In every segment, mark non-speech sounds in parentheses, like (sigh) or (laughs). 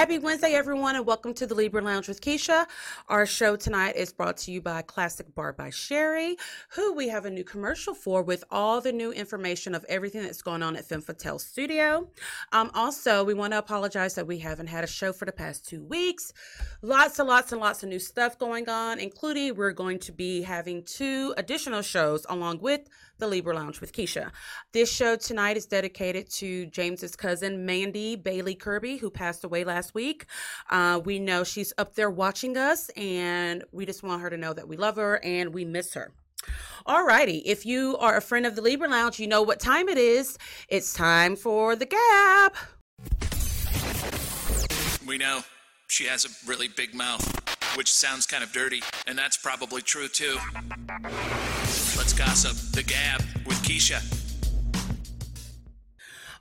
Happy Wednesday, everyone, and welcome to the Libra Lounge with Keisha. Our show tonight is brought to you by Classic Bar by Sherry, who we have a new commercial for with all the new information of everything that's going on at Femme Fatale Studio. Um, also, we want to apologize that we haven't had a show for the past two weeks. Lots and lots and lots of new stuff going on, including we're going to be having two additional shows along with the Libra Lounge with Keisha. This show tonight is dedicated to James's cousin, Mandy Bailey Kirby, who passed away last week. Uh, we know she's up there watching us, and we just want her to know that we love her and we miss her. Alrighty, if you are a friend of the Libra Lounge, you know what time it is. It's time for the Gab. We know she has a really big mouth, which sounds kind of dirty, and that's probably true too. Let's gossip. The Gab with Keisha.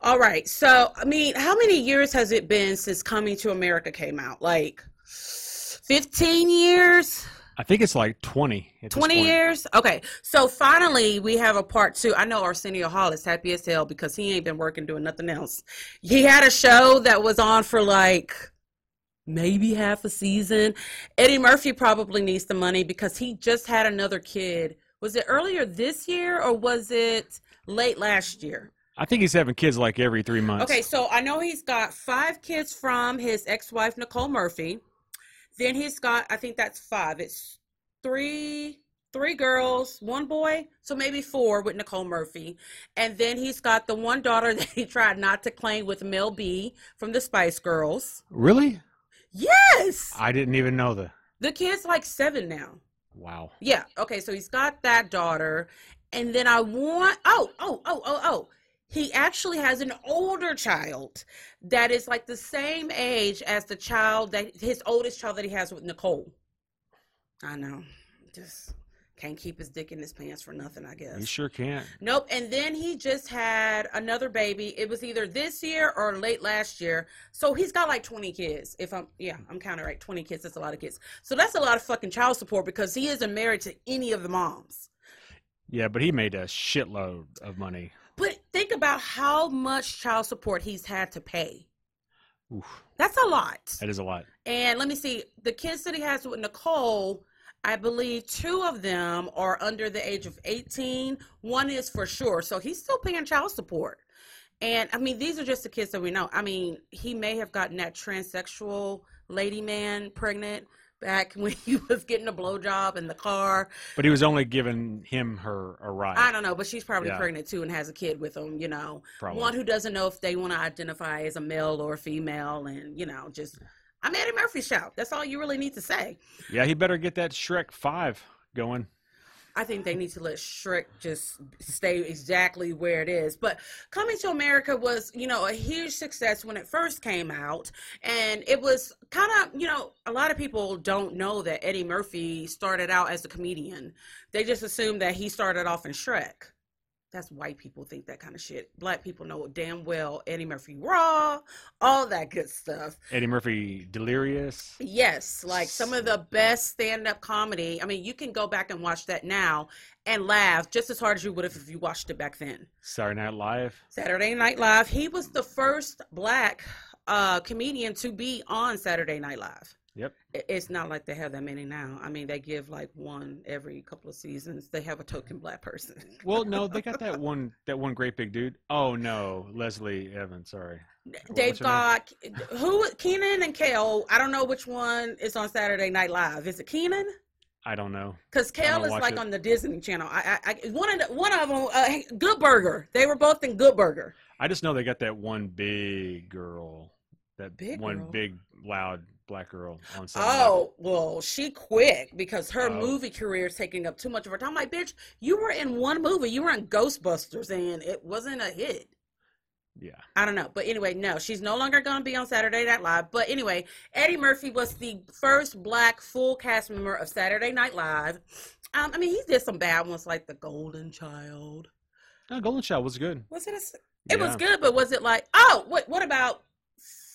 All right, so I mean, how many years has it been since Coming to America came out? Like 15 years? I think it's like 20. 20 years? Okay. So finally, we have a part two. I know Arsenio Hall is happy as hell because he ain't been working doing nothing else. He had a show that was on for like maybe half a season. Eddie Murphy probably needs the money because he just had another kid. Was it earlier this year or was it late last year? I think he's having kids like every three months. Okay, so I know he's got five kids from his ex-wife Nicole Murphy. Then he's got, I think that's five. It's three, three girls, one boy, so maybe four with Nicole Murphy. And then he's got the one daughter (laughs) that he tried not to claim with Mel B from the Spice Girls. Really? Yes, I didn't even know the. the kid's like seven now. Wow. Yeah. Okay. So he's got that daughter, and then I want. Oh, oh, oh, oh, oh. He actually has an older child that is like the same age as the child that his oldest child that he has with Nicole. I know. Just can't keep his dick in his pants for nothing. I guess. You sure can't. Nope. And then he just had another baby. It was either this year or late last year. So he's got like 20 kids. If I'm, yeah, I'm counting right. 20 kids. That's a lot of kids. So that's a lot of fucking child support because he isn't married to any of the moms. Yeah, but he made a shitload of money. Think about how much child support he's had to pay. Oof, That's a lot. that is a lot. And let me see, the kids that he has with Nicole, I believe two of them are under the age of 18. One is for sure. So he's still paying child support. And I mean, these are just the kids that we know. I mean, he may have gotten that transsexual lady man pregnant back when he (laughs) was getting a blowjob in the car. But he was only giving him her a ride. I don't know, but she's probably Yeah. pregnant too and has a kid with him, you know. Probably. One who doesn't know if they want to identify as a male or a female and, you know, just I'm Eddie Murphy shout. That's all you really need to say. Yeah, he better get that Shrek 5 going. I think they need to let Shrek just stay exactly where it is. But Coming to America was, you know, a huge success when it first came out. And it was kind of, you know, a lot of people don't know that Eddie Murphy started out as a comedian. They just assume that he started off in Shrek. That's white people think that kind of shit. Black people know damn well Eddie Murphy Raw, all that good stuff. Eddie Murphy Delirious. Yes, like some of the best stand-up comedy. I mean, you can go back and watch that now and laugh just as hard as you would have if you watched it back then. Saturday Night Live. Saturday Night Live. He was the first black uh, comedian to be on Saturday Night Live. Yep. It's not like they have that many now. I mean, they give like one every couple of seasons. They have a token black person. Well, no, they got that one that one great big dude. Oh no, Leslie Evans, sorry. They've got who? Kenan and Kel. I don't know which one is on Saturday Night Live. Is it Kenan? I don't know. Because I Kel is like it. on the Disney Channel. I, I, I one of the, one of them, uh, Good Burger. They were both in Good Burger. I just know they got that one big girl. That Big one girl? big loud black girl on Saturday. Oh well, she quit because her Oh. movie career is taking up too much of her time. I'm like, bitch, you were in one movie. You were in Ghostbusters, and it wasn't a hit. Yeah. I don't know. But anyway, no, she's no longer going to be on Saturday Night Live. But anyway, Eddie Murphy was the first black full cast member of Saturday Night Live. Um, I mean, he did some bad ones like The Golden Child. No, Golden Child was good. Was it? A, it was good, but was it like, oh, what? What about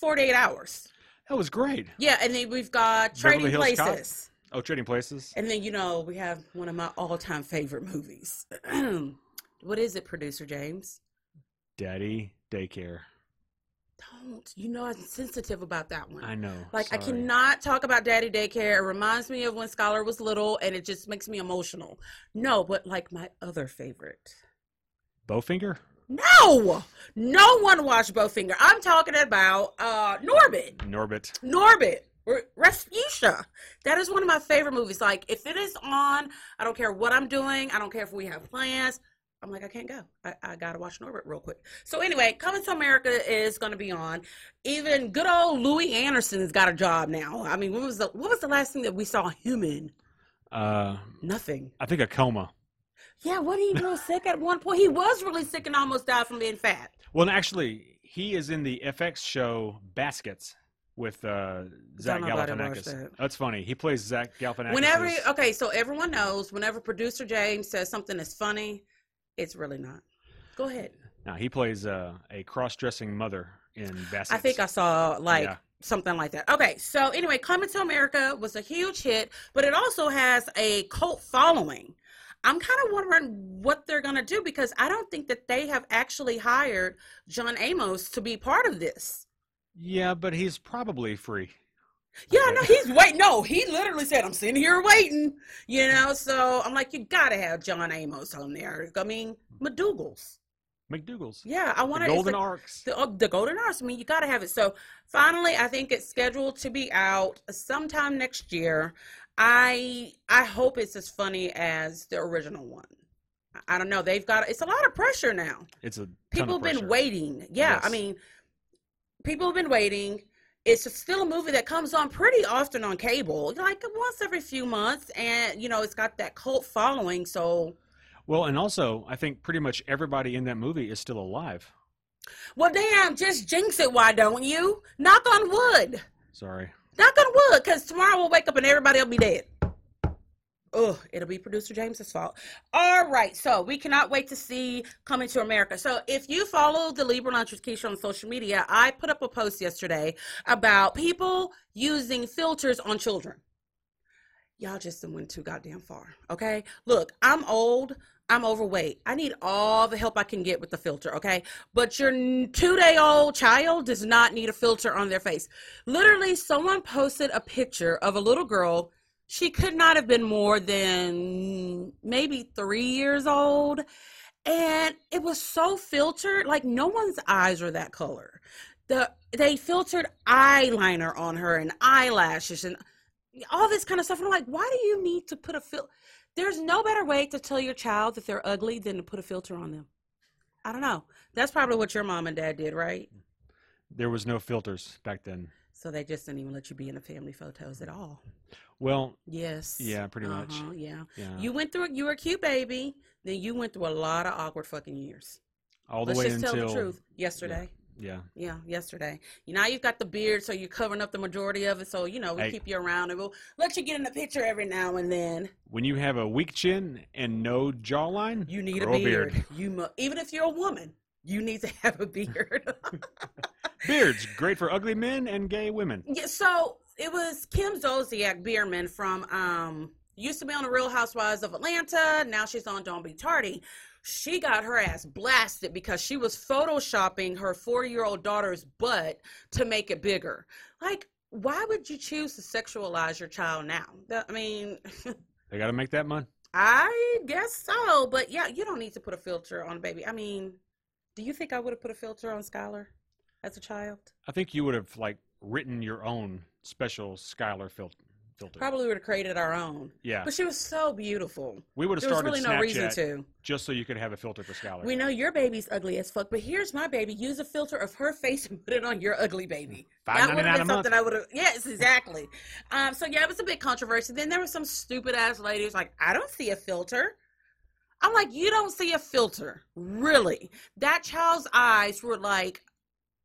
Forty Eight Hours? That was great. Yeah, and then we've got Trading Hills Cop? Places. Oh, Trading Places. And then, you know, we have one of my all time favorite movies. (clears throat) what is it, producer James? Daddy Daycare. Don't. You know I'm sensitive about that one. I know. Like I cannot talk about daddy daycare. It reminds me of when Skylar was little and it just makes me emotional. No, but like my other favorite. Bowfinger. No! No one watched Bowfinger. I'm talking about uh Norbit. Norbit. Norbit. Rasputia. That is one of my favorite movies. Like, if it is on, I don't care what I'm doing. I don't care if we have plans. I'm like, I can't go. I, I gotta watch Norbit real quick. So anyway, Coming to America is gonna be on. Even good old Louie Anderson's got a job now. I mean, what was the what was the last thing that we saw him in? Uh, Nothing. I think a coma. Yeah, what he real sick at one point? He was really sick and almost died from being fat. Well, actually, he is in the FX show Baskets with uh, Zach Don't nobody watch Galifianakis. that. That's funny. He plays Zach Galifianakis. Whenever okay, so everyone knows whenever producer James says something is funny, it's really not. Go ahead. now he plays uh, a cross-dressing mother in Baskets. I think I saw like Yeah. something like that. Okay, so anyway, Coming to America was a huge hit, but it also has a cult following. I'm kind of wondering what they're going to do because I don't think that they have actually hired John Amos to be part of this. Yeah, but he's probably free. Yeah, no, he's wait. No, he literally said, "I'm sitting here waiting." You know, so I'm like, you got to have John Amos on there. I mean, McDougal's. McDougal's. Yeah, I want to. Golden Arcs. the, uh, the golden arcs i mean you got to have it so finally i think it's scheduled to be out sometime next year i i hope it's as funny as the original one. I- don't know. They've got it's a lot of pressure now. It's a people have been waiting. Yeah i mean people have been waiting. It's still a movie that comes on pretty often on cable like once every few months and you know it's got that cult following so Well, and also, I think pretty much everybody in that movie is still alive. well damn just jinx it why don't you? Knock on wood. Sorry. Knock on wood, because tomorrow we'll wake up and everybody will be dead. Ugh, it'll be producer James's fault. All right, so we cannot wait to see Coming to America. So if you follow the Libra Lounge Keisha on social media, I put up a post yesterday about people using filters on children. Y'all just went too goddamn far. Okay, look, I'm old. I'm overweight. I need all the help I can get with the filter, okay? But your two day old child does not need a filter on their face. Literally, someone posted a picture of a little girl. She could not have been more than maybe three years old. And it was so filtered, like no one's eyes are that color. The they filtered eyeliner on her and eyelashes and all this kind of stuff. And I'm like, why do you need to put a fil? There's no better way to tell your child that they're ugly than to put a filter on them. I don't know. That's probably what your mom and dad did, right? There was no filters back then. So they just didn't even let you be in the family photos at all. Well, Yes. Yeah, pretty much. Uh-huh, yeah. yeah, You went through. You were a cute baby. Then you went through a lot of awkward fucking years. all the Let's way just until tell the truth. Yesterday. Yeah. Yeah, yesterday. You now you've got the beard, so you're covering up the majority of it. So you know we Hey. keep you around, and we'll let you get in the picture every now and then. When you have a weak chin and no jawline, You need a beard. You mu- even if you're a woman, you need to have a beard. (laughs) Beards great for ugly men and gay women. yeah, so it was Kim Zolciak Biermann from um used to be on the Real Housewives of Atlanta. Now she's on Don't Be Tardy. She got her ass blasted because she was photoshopping her four-year-old daughter's butt to make it bigger. Like, why would you choose to sexualize your child now? I mean, (laughs) They got to make that money. I guess so, but yeah, you don't need to put a filter on a baby. I mean, do you think I would have put a filter on Skylar as a child? I think you would have like written your own special Skylar fil- filter. Probably would have created our own. Yeah, But she was so beautiful. we would have started really Snapchat no reason to. just so you could have a filter for Skylar. We know your baby's ugly as fuck, but here's my baby. Use a filter of her face and put it on your ugly baby. That would have been month. something I would have. Yes, exactly. um, so yeah, it was a big controversy. Then there was some stupid ass lady who's like, I don't see a filter. I'm like, you don't see a filter, really? That child's eyes were like,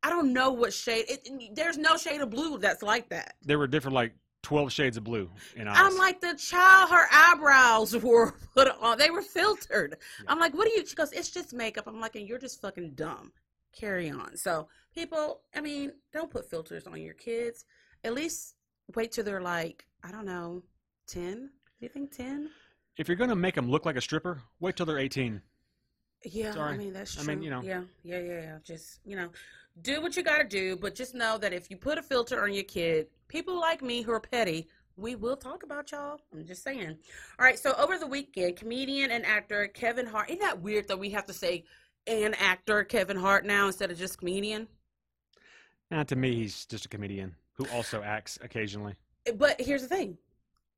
I don't know what shade. It, there's no shade of blue that's like that. There were different like twelve shades of blue in. I'm like, the child, her eyebrows (laughs) were put on. They were filtered. I'm like, what do you? She goes, it's just makeup. I'm like, and you're just fucking dumb. Carry on. So people, I mean, don't put filters on your kids. At least wait till they're like, I don't know, ten. Do you think ten? if you're gonna make them look like a stripper, wait till they're 18. Yeah, I mean that's true. I mean, you know. Yeah, yeah, yeah, yeah. Just you know, do what you got to do, but just know that if you put a filter on your kid, people like me who are petty, we will talk about y'all. I'm just saying. All right, so over the weekend, comedian and actor Kevin Hart. Isn't that weird that we have to say an actor Kevin Hart now instead of just comedian? Now, to me, he's just a comedian who also acts occasionally. But here's the thing: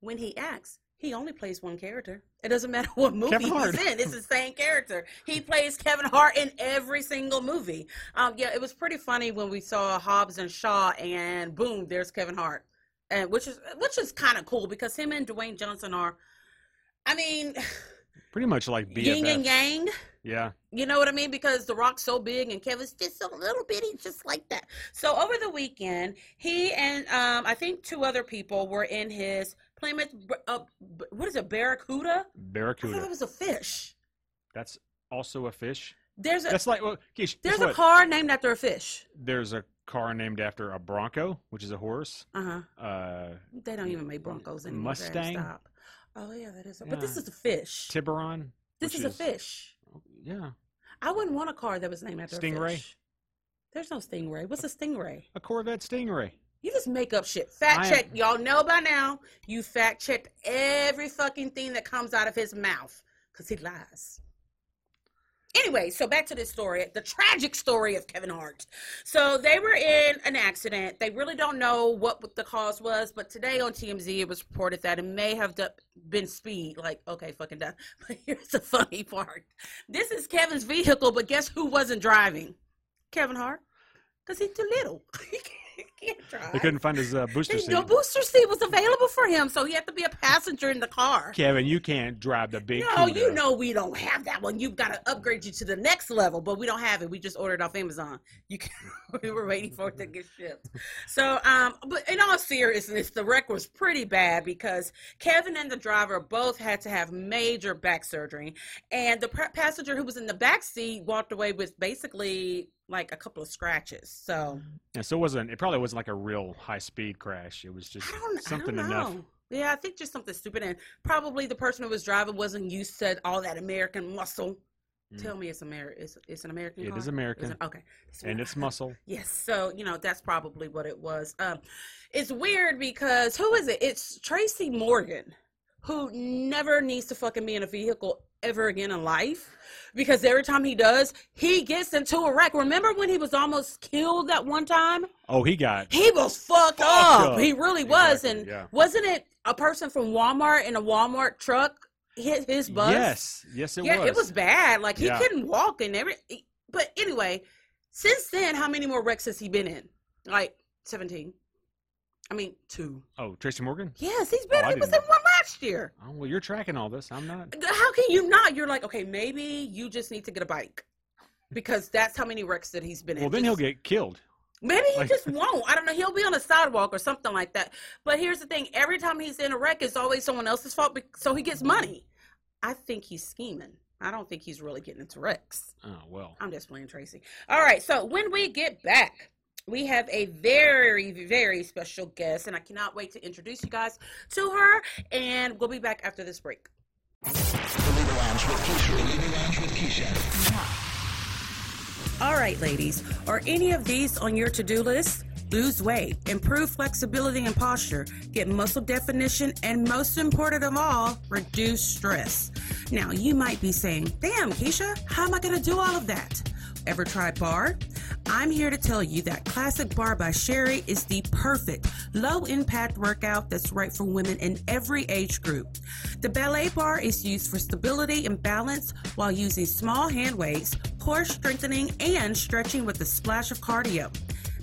when he acts, he only plays one character. It doesn't matter (laughs) what movie he's in; it's the same character. He plays Kevin Hart in every single movie. Um, yeah, it was pretty funny when we saw Hobbs and Shaw, and boom, there's Kevin Hart, and which is which is kind of cool because him and Dwayne Johnson are, I mean, (sighs) Pretty much like BFFs. yin and yang. Yeah. You know what I mean? Because The Rock's so big and Kevin's just a little bitty, just like that. So over the weekend, he and um, I think two other people were in his Plymouth. Uh, what is it? Barracuda. Barracuda. I thought it was a fish. That's also a fish. There's a That's like well, Keish, there's a what? car named after a fish. There's a car named after a Bronco, which is a horse. Uh huh. Uh, They don't even make Broncos anymore. Mustang? Stop. Oh yeah, that is. A, but this is a fish. Tiburon. this which is a fish. Yeah, I wouldn't want a car that was named after Stingray? a fish. There's no stingray. What's a stingray? a Corvette Stingray. You just make up shit. Fact I am- check. Y'all know by now. You fact checked every fucking thing that comes out of his mouth because he lies. Anyway, so back to this story, the tragic story of Kevin Hart. So they were in an accident. They really don't know what the cause was, but today on TMZ it was reported that it may have been speed. Like, okay, fucking done. (laughs) But here's the funny part: this is Kevin's vehicle, but guess who wasn't driving? Kevin Hart, because he's too little. (laughs) (laughs) he can't- drive. They couldn't find his uh, booster seat. No booster seat was available for him, so he had to be a passenger in the car. Kevin, you can't drive the big. No, you know we don't have that one. You've got to upgrade you to the next level, but we don't have it. We just ordered off Amazon. You can, (laughs) we were waiting for it to get shipped. So, um, but in all seriousness, the wreck was pretty bad because Kevin and the driver both had to have major back surgery, and the pa- passenger who was in the back seat walked away with basically like a couple of scratches. So. Yeah, so it wasn't. It probably wasn't like a real high speed crash. It was just something enough. Yeah, I think just something stupid, and probably the person who was driving wasn't used to all that American muscle. Mm. Tell me it's Ameri- it's, it's an American. It car? is Is American, okay, and it's muscle. (laughs) yes. So you know that's probably what it was. Um, it's weird because who is it? It's Tracy Morgan, who never needs to fucking be in a vehicle ever again in life. Because every time he does, he gets into a wreck. Remember when he was almost killed that one time? Oh, he got. He was fucked, Fucked up. up. He really was. Exactly, and yeah. wasn't it a person from Walmart in a Walmart truck hit his bus? Yes, yes, it was. yeah, was. it was bad. Like he Yeah. couldn't walk and every. But anyway, since then, how many more wrecks has he been in? Like seventeen. I mean, two. Oh, Tracy Morgan. Yes, he's oh, been. Oh, he was in one last year. Oh well, you're tracking all this. I'm not. How can you not? You're like, okay, maybe you just need to get a bike because that's how many wrecks that he's been in. Well, then he'll get killed. Maybe he Like- just won't. I don't know. He'll be on a sidewalk or something like that. But here's the thing: every time he's in a wreck, it's always someone else's fault, so he gets mm-hmm. money. I think he's scheming. I don't think he's really getting into wrecks. Oh well. I'm just playing Tracy. All right. So when we get back, we have a very, very special guest, and I cannot wait to introduce you guys to her. And we'll be back after this break. All right, ladies, are any of these on your to do list? Lose weight, improve flexibility and posture, get muscle definition, and most important of all, reduce stress. Now, you might be saying, Damn, Keisha, how am I going to do all of that? Ever tried bar? I'm here to tell you that Classic Bar by Sherry is the perfect low impact workout that's right for women in every age group. The ballet bar is used for stability and balance while using small hand weights, core strengthening, and stretching with a splash of cardio.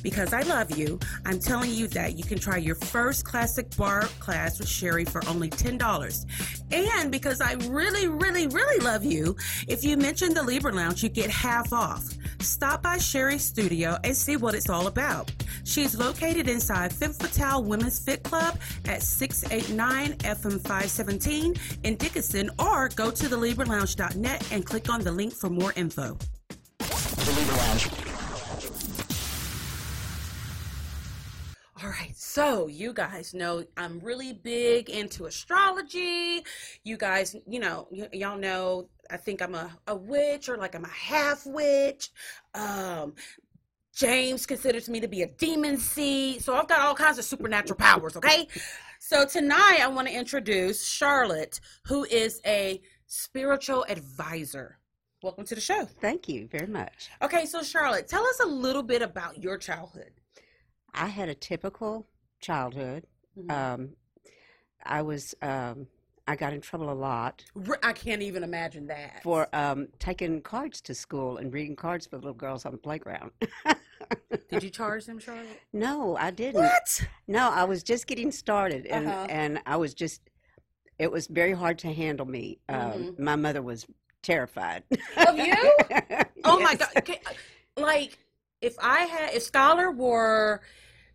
Because I love you, I'm telling you that you can try your first classic bar class with Sherry for only $10. And because I really, really, really love you, if you mention the Libra Lounge, you get half off. Stop by Sherry's studio and see what it's all about. She's located inside Femme Fatale Women's Fit Club at 689 FM 517 in Dickinson, or go to thelibralounge.net and click on the link for more info. All right, so you guys know I'm really big into astrology. You guys, you know, y- y'all know I think I'm a, a witch or like I'm a half witch. Um, James considers me to be a demon seed. So I've got all kinds of supernatural powers, okay? So tonight I want to introduce Charlotte, who is a spiritual advisor. Welcome to the show. Thank you very much. Okay, so Charlotte, tell us a little bit about your childhood. I had a typical childhood. Mhm. Um, I was um, I got in trouble a lot I can't even imagine that. for um, taking cards to school and reading cards for little girls on the playground. Did you (laughs) charge them, Charlotte? no, I didn't. What? No, I was just getting started, and Uh-huh. and I was just. It was very hard to handle me. Um, Mhm. My mother was terrified Of you? (laughs) Oh my god! Okay, Like if I had, if Skylar were,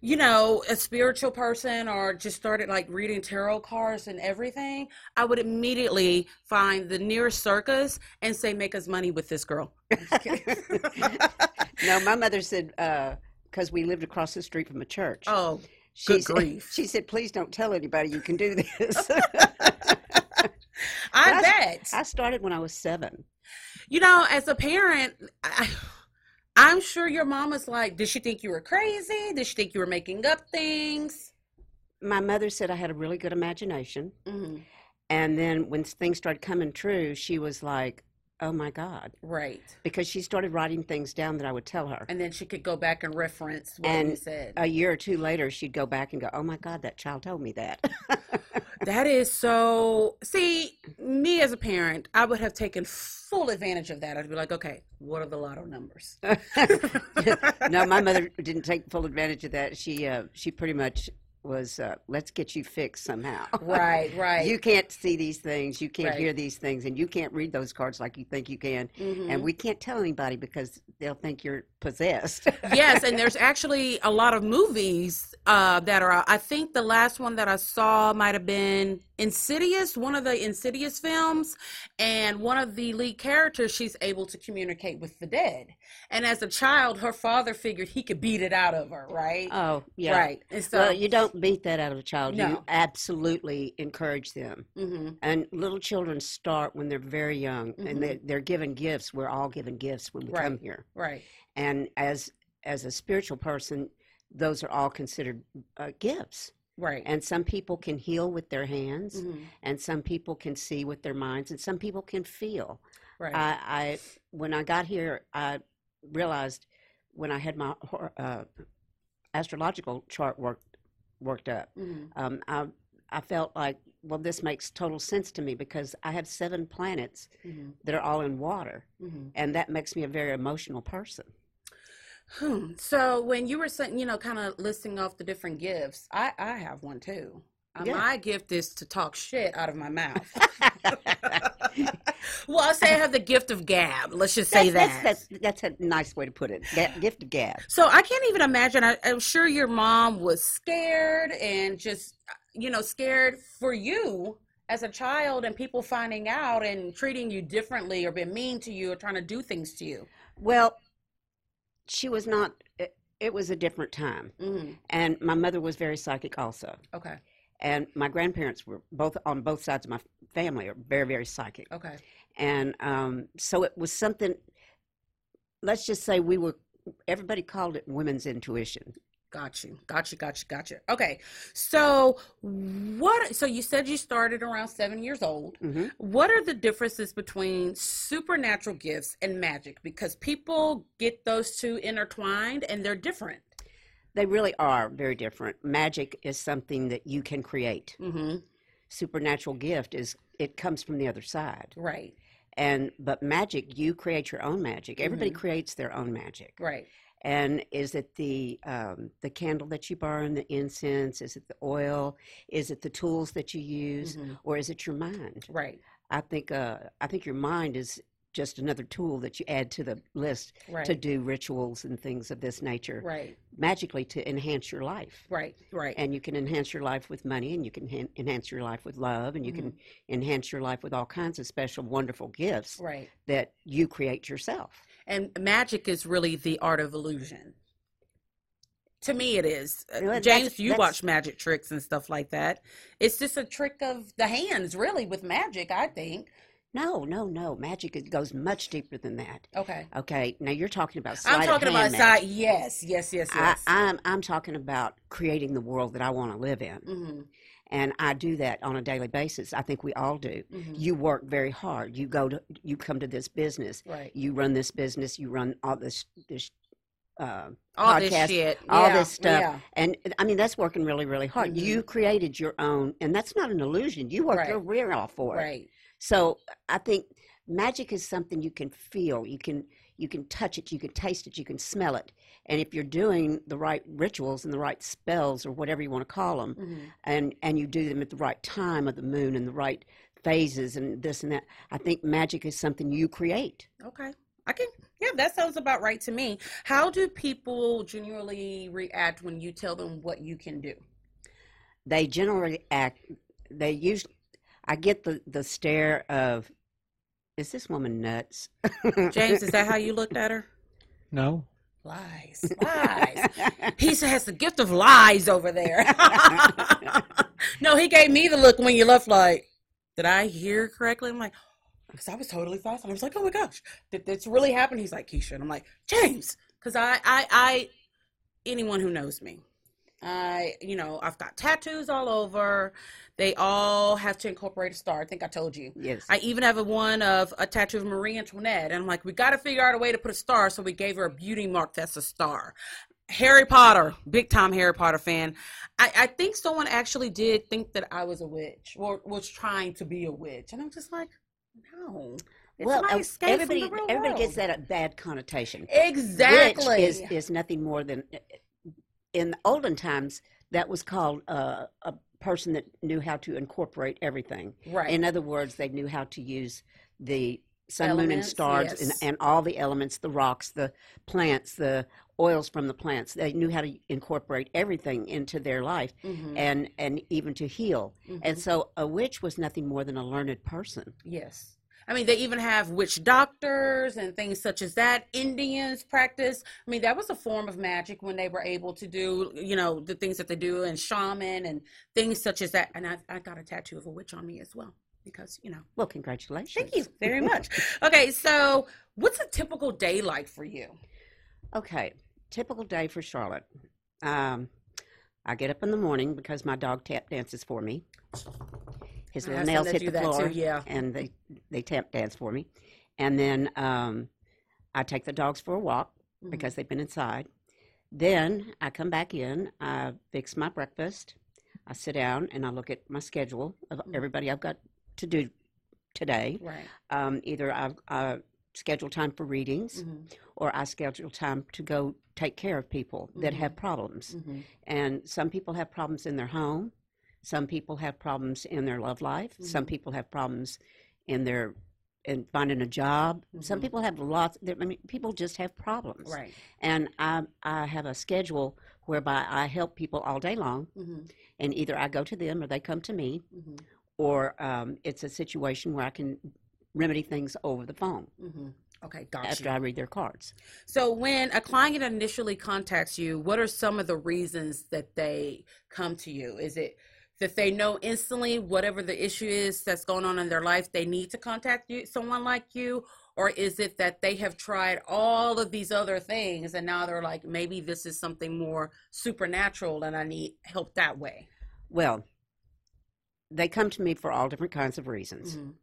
you know, a spiritual person or just started like reading tarot cards and everything, I would immediately find the nearest circus and say, "Make us money with this girl." I'm just kidding. (laughs) no, my mother said uh, because we lived across the street from a church. oh, she good said, grief. She said, "Please don't tell anybody you can do this." (laughs) (laughs) I I- bet. I started when I was seven. You know, as a parent, I, I'm sure your mom was like, "Did she think you were crazy? Did she think you were making up things?" My mother said I had a really good imagination, hmm and then when things started coming true, she was like, "Oh my God," Right. because she started writing things down that I would tell her. and then she could go back and reference what you And said. A year or two later, she'd go back and go, "Oh my God, that child told me that." (laughs) that is so. See, me as a parent, I would have taken full advantage of that. I'd be like, okay, what are the lotto numbers? (laughs) no, my mother didn't take full advantage of that. She uh, she pretty much was, uh, "Let's get you fixed somehow." right, (laughs) right. You can't see these things, you can't Right. hear these things, and you can't read those cards like you think you can. Mm-hmm. And we can't tell anybody because they'll think you're possessed. yes, and there's (laughs) actually a lot of movies uh, that are. I think the last one that I saw might have been Insidious, one of the Insidious films, and one of the lead characters, she's able to communicate with the dead. And as a child, her father figured he could beat it out of her, right? oh, yeah. Right. And so, well, you don't beat that out of a child. You absolutely encourage them. Mhm. And little children start when they're very young, Mhm. and they, they're given gifts. We're all given gifts when we Right. come here. right. And as as a spiritual person, those are all considered uh, gifts. Right. And some people can heal with their hands, Mhm. and some people can see with their minds, and some people can feel. Right. I, I when I got here, I realized when I had my uh, astrological chart worked worked up, Mhm. um, I I felt like, well, this makes total sense to me because I have seven planets Mhm. that are all in water, Mhm. and that makes me a very emotional person. Hmm. So when you were saying, you know, kind of listing off the different gifts, I I have one too. Yeah. My gift is to talk shit out of my mouth. (laughs) (laughs) (laughs) well, I say I have the gift of gab. Let's just say that's, that. That's, that's, that's a nice way to put it. Ga- gift of gab. So I can't even imagine. I, I'm sure your mom was scared and just, you know, scared for you as a child and people finding out and treating you differently or being mean to you or trying to do things to you. Well, she was not. It, it was a different time, hmm and my mother was very psychic also. Okay. And my grandparents were both on both sides of my family are very very psychic Okay. and um, so it was something let's just say we were everybody called it women's intuition Got you. Got you. Got you. Got you. Okay. So what? So you said you started around seven years old. hmm What are the differences between supernatural gifts and magic? Because people get those two intertwined and they're different. They really are very different magic is something that you can create Mm-hmm. supernatural gift is it comes from the other side Right. and but magic you create your own magic everybody Mhm. creates their own magic Right. And is it the um, the candle that you burn, the incense? Is it the oil? Is it the tools that you use, Mhm. or is it your mind? Right. I think uh, I think your mind is just another tool that you add to the list Right. to do rituals and things of this nature Right. magically to enhance your life. Right. Right. And you can enhance your life with money, and you can han- enhance your life with love, and you can Mm-hmm. enhance your life with all kinds of special, wonderful gifts right. that you create yourself. And magic is really the art of illusion. To me, it is. Uh, Well, that's- James, you that's- watch magic tricks and stuff like that. It's just a trick of the hands, really, with magic. I think. No, no, no. Magic it goes much deeper than that. Okay. Okay, now you're talking about sleight I'm talking about side. magic. Yes, yes, yes, I, yes. I'm I'm talking about creating the world that I want to live in, mm-hmm, and I do that on a daily basis. I think we all do. mm-hmm. You work very hard. You go to you come to this business. Right. You run this business. You run all this this. Uh, All this podcast, shit. all yeah, this stuff. Yeah. and I mean that's working really, really hard. Mhm. You created your own, and that's not an illusion. You worked Right. your rear off for it. Right. So I think magic is something you can feel. You can you can touch it, you can taste it, you can smell it. And if you're doing the right rituals and the right spells or whatever you want to call them, Mm-hmm. and and you do them at the right time of the moon and the right phases and this and that, I think magic is something you create. Okay. I can, yeah, that sounds about right to me. How do people generally react when you tell them what you can do? They generally act. They usually. I get the the stare of, is this woman nuts? James, is that how you looked at her? (laughs) No. Lies, lies. He has the gift of lies over there. (laughs) no, he gave me the look when you left. Like, did I hear correctly? I'm like, because I was totally fast, I was like, oh my gosh, did this really happen? He's like, Keisha, and I'm like, James, because I, I, I, anyone who knows me, I, you know, I've got tattoos all over. They all have to incorporate a star. I think I told you. yes. I even have a one of a tattoo of Marie Antoinette, and I'm like, we got to figure out a way to put a star. So we gave her a beauty mark that's a star. Harry Potter, big time Harry Potter fan. I, I think someone actually did think that I was a witch or was trying to be a witch, and I'm just like, no. It's well, my uh, escape from everybody everybody gets that a bad connotation. exactly. Witch is is nothing more than in the olden times that was called uh, a person that knew how to incorporate everything. right. In other words, they knew how to use the sun, moon, and stars yes. and, and all the elements, the rocks, the plants, the oils from the plants. They knew how to incorporate everything into their life Mhm, and and even to heal. And mhm. so a witch was nothing more than a learned person. Yes. I mean, they even have witch doctors and things such as that. Indians practice. I mean, that was a form of magic when they were able to do, you know, the things that they do and shaman and things such as that. And I, I got a tattoo of a witch on me as well because, you know, Well, congratulations. thank you very much. Okay, so what's a typical day like for you? Okay, typical day for Charlotte. Um, I get up in the morning because my dog tap dances for me. His little nails hit the that too, floor, yeah. and they they tap dance for me. And then um, I take the dogs for a walk Mhm. because they've been inside. Then I come back in. I fix my breakfast. I sit down and I look at my schedule of Mhm. everybody I've got to do today. Right. Um, either I, I schedule time for readings Mhm, or I schedule time to go take care of people that have problems. mhm, And some people have problems in their home. Some people have problems in their love life. Some Mhm. people have problems in their in finding a job. Some Mhm. people have lots. I mean, people just have problems. Right. And I I have a schedule whereby I help people all day long, mm-hmm. and either I go to them or they come to me, mhm, or um, it's a situation where I can remedy things over the phone mhm. Okay, got after you. I read their cards. So when a client initially contacts you, what are some of the reasons that they come to you? Is it that they know instantly whatever the issue is that's going on in their life, they need to contact you, someone like you? Or is it that they have tried all of these other things and now they're like, maybe this is something more supernatural and I need help that way? Well, they come to me for all different kinds of reasons. Mhm.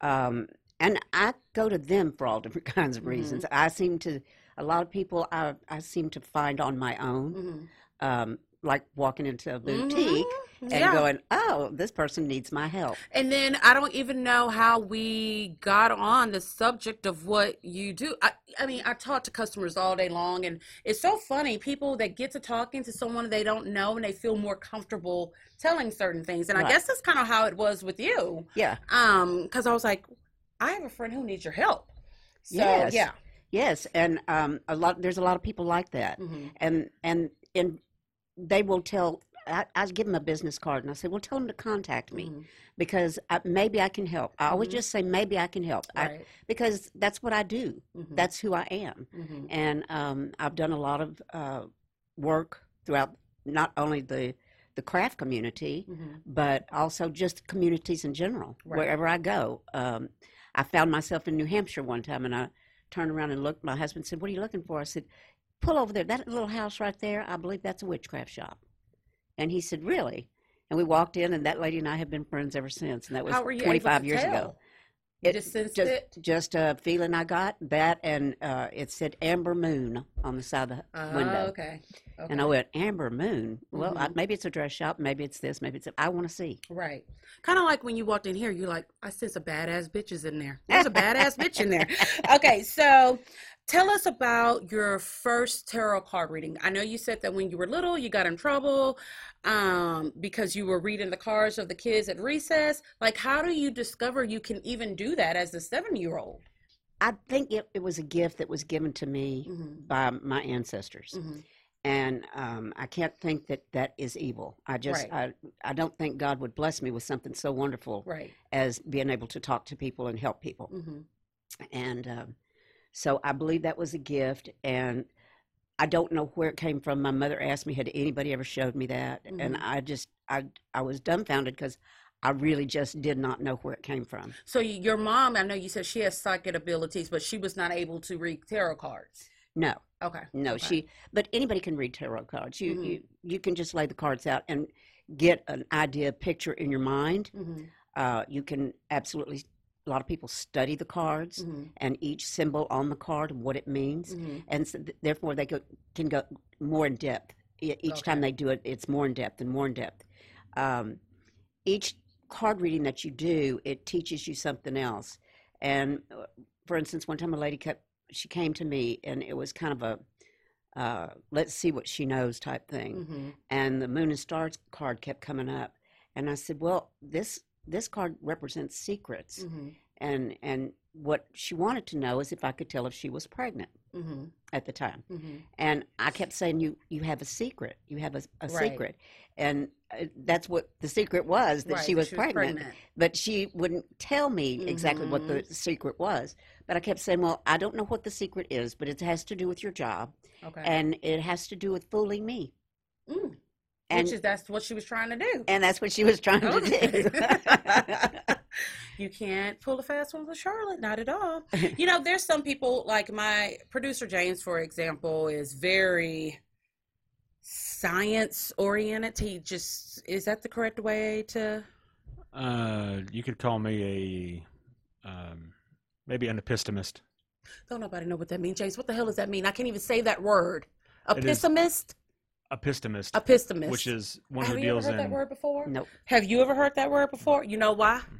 Um, and I go to them for all different (laughs) kinds of reasons. I seem to, a lot of people I, I seem to find on my own, Mhm. um, like walking into a boutique Mhm. And Yeah. going, oh, this person needs my help. And then I don't even know how we got on the subject of what you do. I, I mean, I talk to customers all day long, and it's so funny. People that get to talking to someone they don't know and they feel more comfortable telling certain things. And I guess that's kind of how it was with you. Yeah. Um, because I was like, I have a friend who needs your help. So Yes. yeah. Yes. And um, a lot, there's a lot of people like that. hmm And, and, and they will tell, I, I give them a business card and I say, well, tell them to contact me Mhm. because I, maybe I can help. I always Mhm. just say, maybe I can help. I, because that's what I do. Mhm. That's who I am. Mhm. and um, I've done a lot of uh, work throughout not only the the craft community, Mhm. but also just communities in general. Right. Wherever I go, um, I found myself in New Hampshire one time, and I turned around and looked. My husband said, "What are you looking for?" I said, "Pull over there. That little house right there. I believe that's a witchcraft shop." And he said, "Really?" And we walked in, and that lady and I have been friends ever since. And that was How were you 25 able to years tell? ago. You just sensed just, it? Just a feeling I got that, and uh, it said Amber Moon on the side of the Oh, window. okay. okay. And I went, Amber Moon. Well, I, Mhm. maybe it's a dress shop. Maybe it's this. Maybe it's. I want to see. Right. Kind of like when you walked in here, you're like, I sense a badass bitches in there. There's a (laughs) badass bitch in there. Okay, so tell us about your first tarot card reading. I know you said that when you were little, you got in trouble um, because you were reading the cards of the kids at recess. Like, how do you discover you can even do that as a seven year old? I think it, it was a gift that was given to me Mm-hmm. by my ancestors, Mm-hmm. and um, I can't think that that is evil. I just, I, I don't think God would bless me with something so wonderful Right. as being able to talk to people and help people. Mm-hmm. and um, so I believe that was a gift, and I don't know where it came from. My mother asked me, "Had anybody ever showed me that?" And Mhm. I just, I, I was dumbfounded because I really just did not know where it came from. So your mom, I know you said she has psychic abilities, but she was not able to read tarot cards. No, Okay. no, okay. she. But anybody can read tarot cards. You, Mhm. you, you can just lay the cards out and get an idea, picture in your mind. Mm-hmm. Uh, you can absolutely. A lot of people study the cards Mm-hmm. and each symbol on the card and what it means. Mm-hmm. and so th- therefore they go, can go more in depth. Each time they do it, it's more in depth and more in depth. Um, each card reading that you do, it teaches you something else. And uh, for instance, one time a lady kept, she came to me, and it was kind of a uh, let's see what she knows type thing. Mm-hmm. And the Moon and Stars card kept coming up, and I said, well, this this card represents secrets, Mm-hmm. and and what she wanted to know is if I could tell if she was pregnant Mm-hmm. at the time. Mm-hmm. And I kept saying, "You, you have a secret. You have a, a Right. secret," and uh, that's what the secret was that she was pregnant. But she wouldn't tell me exactly what the Mm-hmm. secret was. But I kept saying, "Well, I don't know what the secret is, but it has to do with your job, Okay. and it has to do with fooling me." Mm. And Which is that's what she was trying to do. and that's what she was trying to do. (laughs) You can't pull a fast one with Charlotte, not at all. (laughs) You know, there's some people like my producer James, for example, is very science oriented. He just is that the correct way to Uh, you could call me a um, maybe an epistemist. don't nobody know what that means, James. What the hell does that mean? I can't even say that word. A It is- pessimist? Epistemist, uh, Epistemist. which is one Have who you ever deals heard that word before? nope. Have you ever heard that word before? You know why? Mm.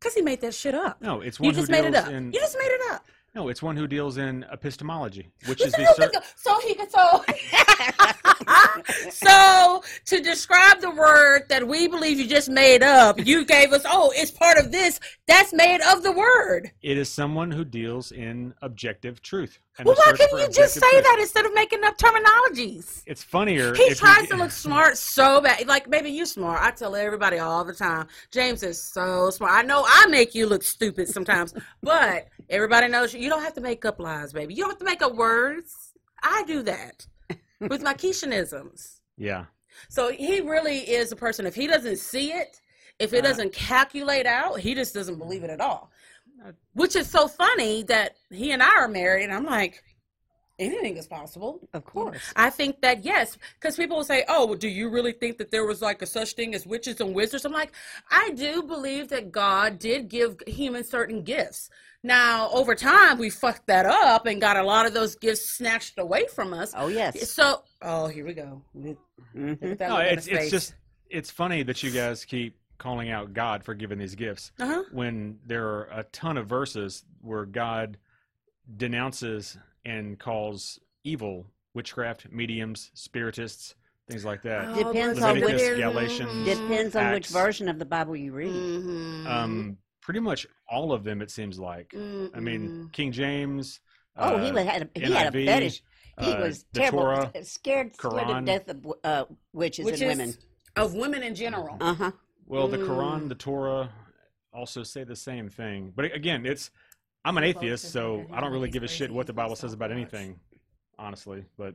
Because he made that shit up. No, it's You one who just made it deals up. in. You just made it up. No, it's one who deals in epistemology, which is the "Oh, cer- so he could so (laughs) (laughs) so to describe the word that we believe you just made up, you gave us oh, it's part of this. That's made of the word. it is someone who deals in objective truth. And Well, why couldn't you just say truth. that instead of making up terminologies? It's funnier. He if you tries to (laughs) look smart so bad. Like maybe you smart. I tell everybody all the time. James is so smart. I know I make you look stupid sometimes, but everybody knows you, you don't have to make up lies, baby. You don't have to make up words. I do that with my Keishanisms. Yeah. So he really is a person. If he doesn't see it, if it Uh, doesn't calculate out, he just doesn't believe it at all. Which is so funny that he and I are married, and I'm like, anything is possible. Of course. I think that yes, because people will say, "Oh, well, do you really think that there was like a such thing as witches and wizards?" I'm like, I do believe that God did give humans certain gifts. Now, over time, we fucked that up and got a lot of those gifts snatched away from us. Oh yes. So, oh, here we go. Look Mhm. No, it's it's just it's funny that you guys keep calling out God for giving these gifts uh-huh. when there are a ton of verses where God denounces and calls evil witchcraft, mediums, spiritists, things like that. Oh, Depends but on which- Galatians, Depends on which version of the Bible you read. Mhm. Um, pretty much all of them, it seems like. I mean, King James. Oh, he uh, was, had a, he had a fetish. He uh, was terrible, Torah, scared, scared to death of uh, witches which and is women. of women in general. Uh huh. Well, the Mm. Quran, the Torah, also say the same thing. But again, it's I'm an atheist, so I don't really give a shit what the Bible says about anything, honestly. But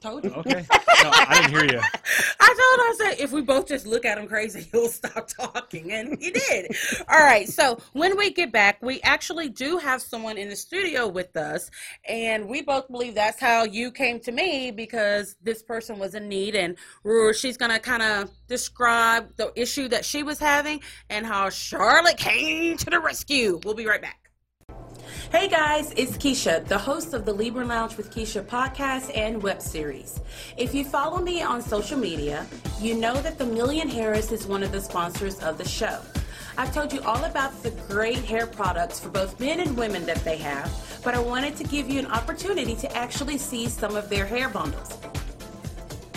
Told you. Okay. No, I didn't hear you. (laughs) I told him, I said, if we both just look at him crazy, (laughs) he'll stop talking. And he did. All right. So when we get back, we actually do have someone in the studio with us. And we both believe that's how you came to me because this person was in need. And she's going to kind of describe the issue that she was having and how Charlotte came to the rescue. We'll be right back. Hey guys, it's Keisha, the host of the Libra Lounge with Keisha podcast and web series. If you follow me on social media, you know that the Million Harris is one of the sponsors of the show. I've told you all about the great hair products for both men and women that they have, but I wanted to give you an opportunity to actually see some of their hair bundles.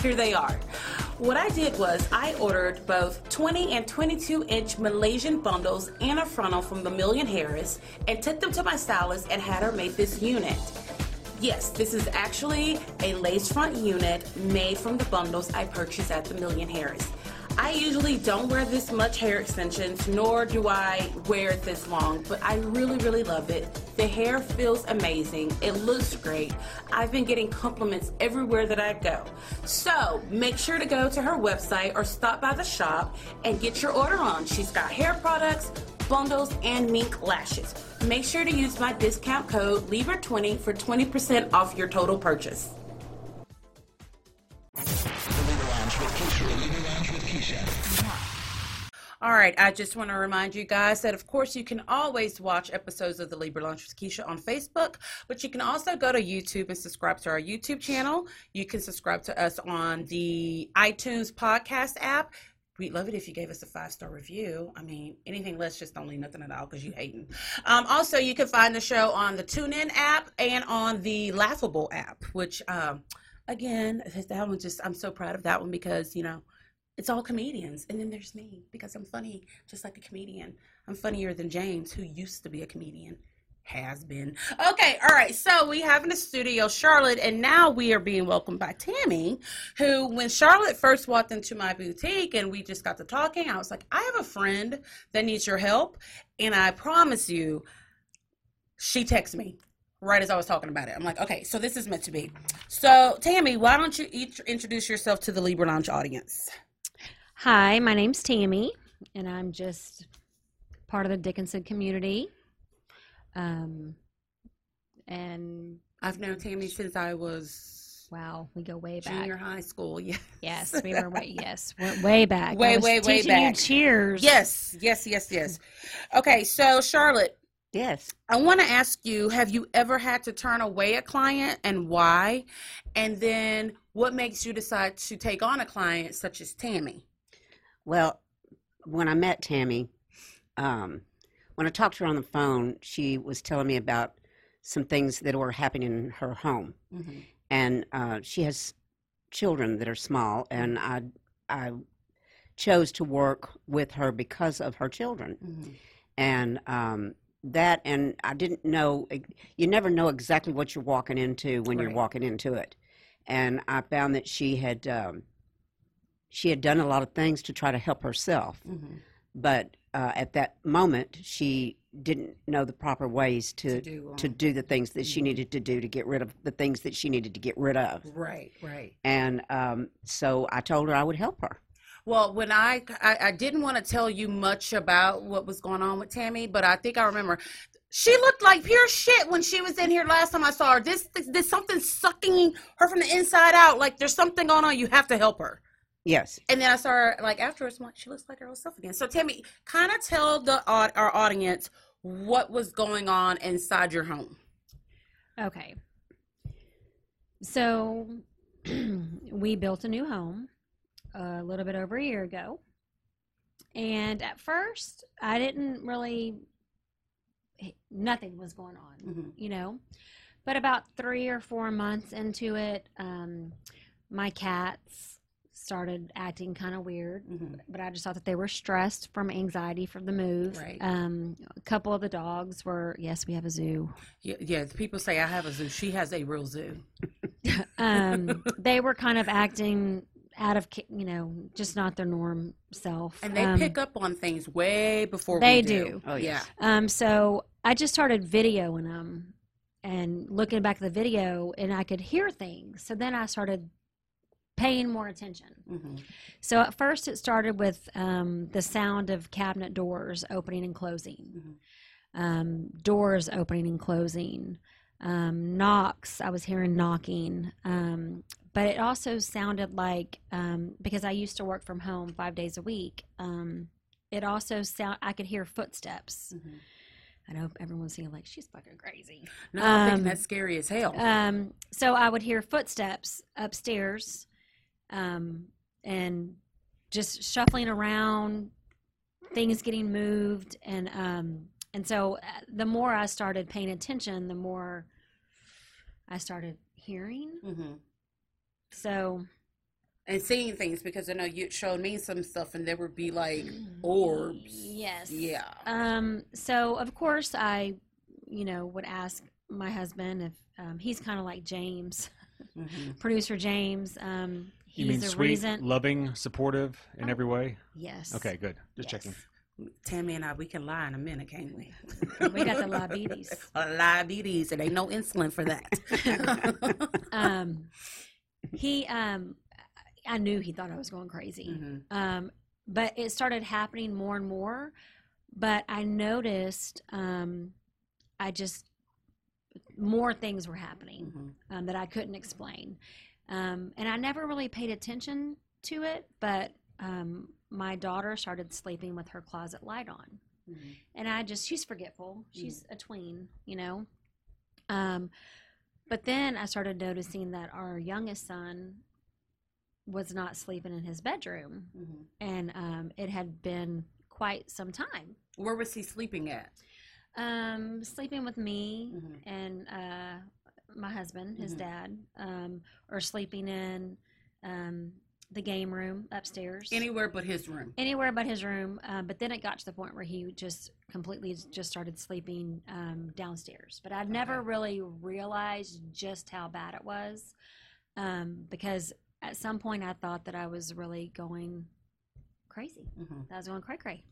Here they are. What I did was I ordered both 20 and 22 inch Malaysian bundles and a frontal from the Million Harris and took them to my stylist and had her make this unit. Yes, this is actually a lace front unit made from the bundles I purchased at the Million Harris. I usually don't wear this much hair extensions, nor do I wear it this long, but I really, really love it. The hair feels amazing. It looks great. I've been getting compliments everywhere that I go. So make sure to go to her website or stop by the shop and get your order on. She's got hair products, bundles, and mink lashes. Make sure to use my discount code LIBRA20 for 20% off your total purchase. All right, I just want to remind you guys that, of course, you can always watch episodes of the Libra Lounge with Keisha on Facebook, but you can also go to YouTube and subscribe to our YouTube channel. You can subscribe to us on the iTunes podcast app. We'd love it if you gave us a five star review. I mean, anything less just don't leave nothing at all because you hating. Um, also, you can find the show on the TuneIn app and on the Laughable app, which, um, again, that one just, I'm so proud of that one because, you know, it's all comedians. And then there's me because I'm funny, just like a comedian. I'm funnier than James, who used to be a comedian. Has been. Okay, all right. So we have in the studio Charlotte, and now we are being welcomed by Tammy, who, when Charlotte first walked into my boutique and we just got to talking, I was like, I have a friend that needs your help. And I promise you, she texted me right as I was talking about it. I'm like, okay, so this is meant to be. So, Tammy, why don't you each introduce yourself to the Libra Lounge audience? Hi, my name's Tammy, and I'm just part of the Dickinson community. Um, and I've known Tammy since I was wow, we go way back. junior high school. (laughs) Yes. Yes, we were way yes, we're way back. I Way, was way, way teaching you back. cheers. Yes, yes, yes, yes. Okay, so Charlotte, Yes. I want to ask you have you ever had to turn away a client and why? And then what makes you decide to take on a client such as Tammy? Well, when I met Tammy, um, when I talked to her on the phone, she was telling me about some things that were happening in her home, Mm-hmm. and uh, she has children that are small, and I I chose to work with her because of her children, Mm-hmm. and um, that, and I didn't know. You never know exactly what you're walking into when you're walking into it, and I found that she had. Um, she had done a lot of things to try to help herself, Mm-hmm. but uh, at that moment, she didn't know the proper ways to To do, um, to do the things that she mhm. needed to do to get rid of the things that she needed to get rid of. Right, right. And um, so I told her I would help her. Well, when I, I I didn't want to tell you much about what was going on with Tammy, but I think I remember she looked like pure shit when she was in here last time I saw her. This there's something sucking her from the inside out. Like there's something going on. You have to help her. Yes. And then I saw her like afterwards. I'm like, she looks like her old self again. So Tammy, kind of tell the our audience what was going on inside your home. Okay. So (clears throat) we built a new home a little bit over a year ago. And at first, I didn't really, nothing was going on, Mhm. you know. But about three or four months into it, um, my cats started acting kind of weird. Mhm. But I just thought that they were stressed from anxiety from the move. Right. Um, a couple of the dogs were, yes, we have a zoo. Yeah, yeah. People say I have a zoo. She has a real zoo. (laughs) um, (laughs) they were kind of acting out of, you know, just not their norm self. And they Um, pick up on things way before they we do. do. Oh. Yeah. Um, so I just started videoing them and looking back at the video, and I could hear things. So then I started paying more attention. Mm-hmm. So at first, it started with um, the sound of cabinet doors opening and closing, Mhm. um, doors opening and closing, um, knocks. I was hearing knocking, um, but it also sounded like um, because I used to work from home five days a week. Um, it also sound I could hear footsteps. Mm-hmm. I know everyone's saying like she's fucking crazy. No, I'm thinking Um, that's scary as hell. Um, so I would hear footsteps upstairs, um, and just shuffling around, things getting moved, and um, and so uh, the more I started paying attention, the more I started hearing. mm-hmm. So And seeing things because I know you showed me some stuff, and there would be like orbs. yes, Yeah. Um, so of course I, you know, would ask my husband if um, he's kind of like James, Mm-hmm. (laughs) producer James. Um, You he's mean sweet, reason. loving, supportive in Oh. every way? yes. Okay, good. Just Yes. checking. Tammy and I, we can lie in a minute, can't we? (laughs) We got the (laughs) diabetes. diabetes. It ain't no insulin for that. (laughs) Um, he, um, I knew he thought I was going crazy. Mhm. Um, but it started happening more and more. But I noticed, um, I just more things were happening. Mhm. um, that I couldn't explain. Um, and I never really paid attention to it, but um, my daughter started sleeping with her closet light on. Mhm. And I just, she's forgetful. She's a tween, you know. Um, but then I started noticing that our youngest son was not sleeping in his bedroom. Mhm. And um, it had been quite some time. Where was he sleeping at? Um, sleeping with me Mhm. and uh, my husband, his Mhm. dad, um, or sleeping in um, the game room upstairs. Anywhere but his room. Anywhere but his room. Uh, but then it got to the point where he just completely just started sleeping um, downstairs. But I'd never Okay. really realized just how bad it was um, because at some point I thought that I was really going crazy. Mhm. That I was going cray cray.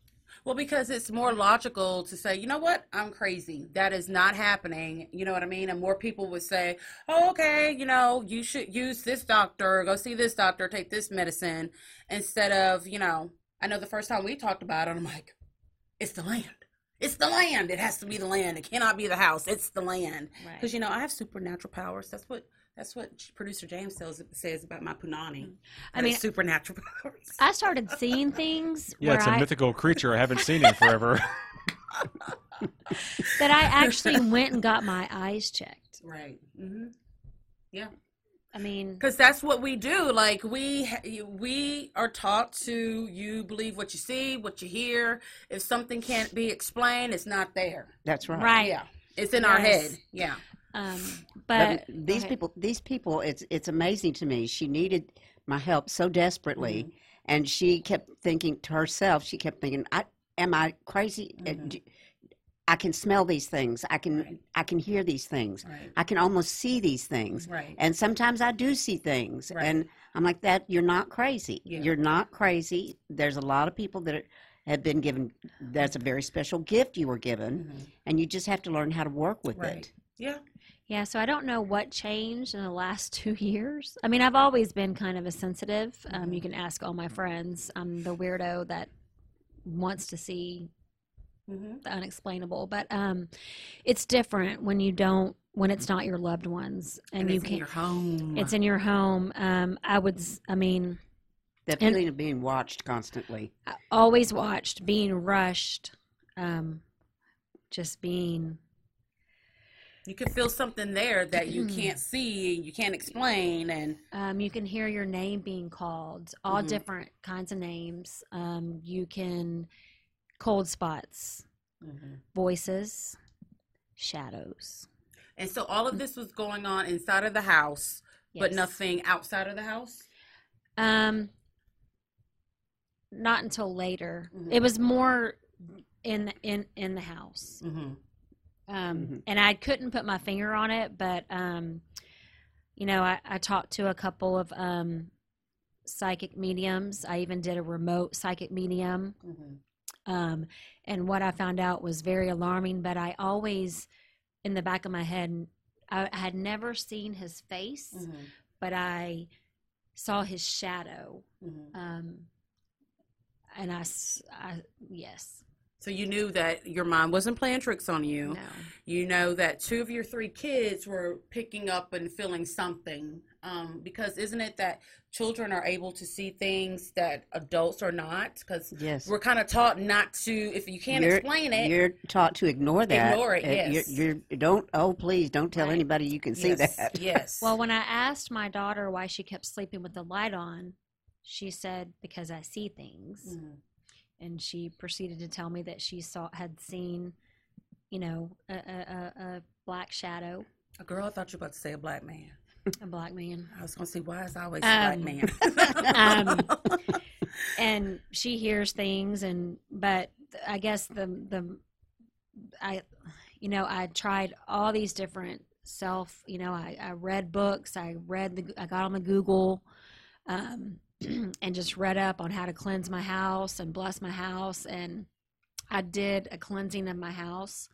Well, because it's more logical to say, you know what, I'm crazy. That is not happening. You know what I mean? And more people would say, oh, okay, you know, you should use this doctor, go see this doctor, take this medicine, instead of, you know, I know the first time we talked about it, I'm like, it's the land. It's the land. It has to be the land. It cannot be the house. It's the land. Right. Because you know, I have supernatural powers. That's what that's what producer James says says about my punani. Mm. I I mean, mean, supernatural powers. I started seeing things Yeah, where it's a I, mythical creature. I haven't seen in forever. (laughs) that I actually (laughs) went and got my eyes checked. right. Mm-hmm. Yeah. I mean, Because that's what we do. Like we we are taught to you believe what you see, what you hear. If something can't be explained, it's not there. That's right. right. Yeah, it's in our head. Yeah. Um, But, but these people, these people, it's it's amazing to me. She needed my help so desperately, Mm-hmm. and she kept thinking to herself. She kept thinking, "I am I crazy? Uh, Mhm. do- I can smell these things. I can Right. I can hear these things. Right. I can almost see these things. Right. And sometimes I do see things, and I'm like, "That you're not crazy. Yeah. You're not crazy." There's a lot of people that are, have been given. That's a very special gift you were given, Mhm. and you just have to learn how to work with Right. it. Yeah. Yeah, so I don't know what changed in the last (laughs) two years. I mean, I've always been kind of a sensitive. Um, you can ask all my friends. I'm the weirdo that wants to see hmm the unexplainable, but um, it's different when you don't when it's not your loved ones and, And, you it's in can't. your home. It's in your home. Um, I would. I mean, That And- feeling of being watched constantly. I always watched being rushed. Um, just being you can feel something there that you Mm. can't see, you can't explain, and Um, you can hear your name being called, all Mhm. different kinds of names. Um, you can cold spots, voices, shadows. and so all of this was going on inside of the house, but nothing outside of the house. Um, not until later. Mhm. It was more in in in the house. Mm-hmm. Um, Mhm. and I couldn't put my finger on it, but um, you know, I, I talked to a couple of um, psychic mediums. I even did a remote psychic medium. Mm-hmm. Um, and what I found out was very alarming, but I always, in the back of my head, I, had never seen his face, Mm-hmm. but I saw his shadow. Mm-hmm. Um, and I, I- yes, So you knew that your mom wasn't playing tricks on you. no, You know that two of your three kids were picking up and feeling something. Um, because isn't it that children are able to see things that adults are not? Because Yes. we're kind of taught not to. If you can't You're- explain it, You're taught to ignore that. Ignore it, Uh, you're- yes. You're, don't. Oh, please don't tell Right. anybody you can see that. (laughs) (laughs) yes. Well, when I asked my daughter why she kept sleeping with the light on, she said because I see things, Mhm. And she proceeded to tell me that she saw had seen, you know, a, a, a, a black shadow, a girl, I thought you were about to say a black man. a black man, I was gonna say why is always a Um, black man. (laughs) um, (laughs) and she hears things, and but I guess the the I, you know, I tried all these different self, you know, I, I read books, I read the, I got on the Google, um, (clears throat) and just read up on how to cleanse my house and bless my house, and I did a cleansing of my house,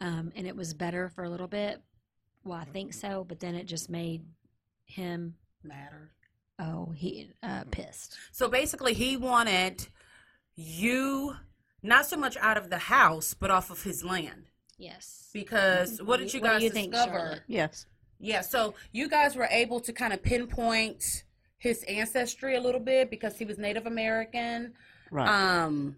um, and it was better for a little bit. Well, I think so, but then it just made him Matter. oh he uh, pissed. So basically, he wanted you not so much out of the house, but off of his land. Yes. Because what did you What do guys you think, discover? Charlotte? Yes. Yeah, so you guys were able to kind of pinpoint his ancestry a little bit because he was Native American. Right. Um,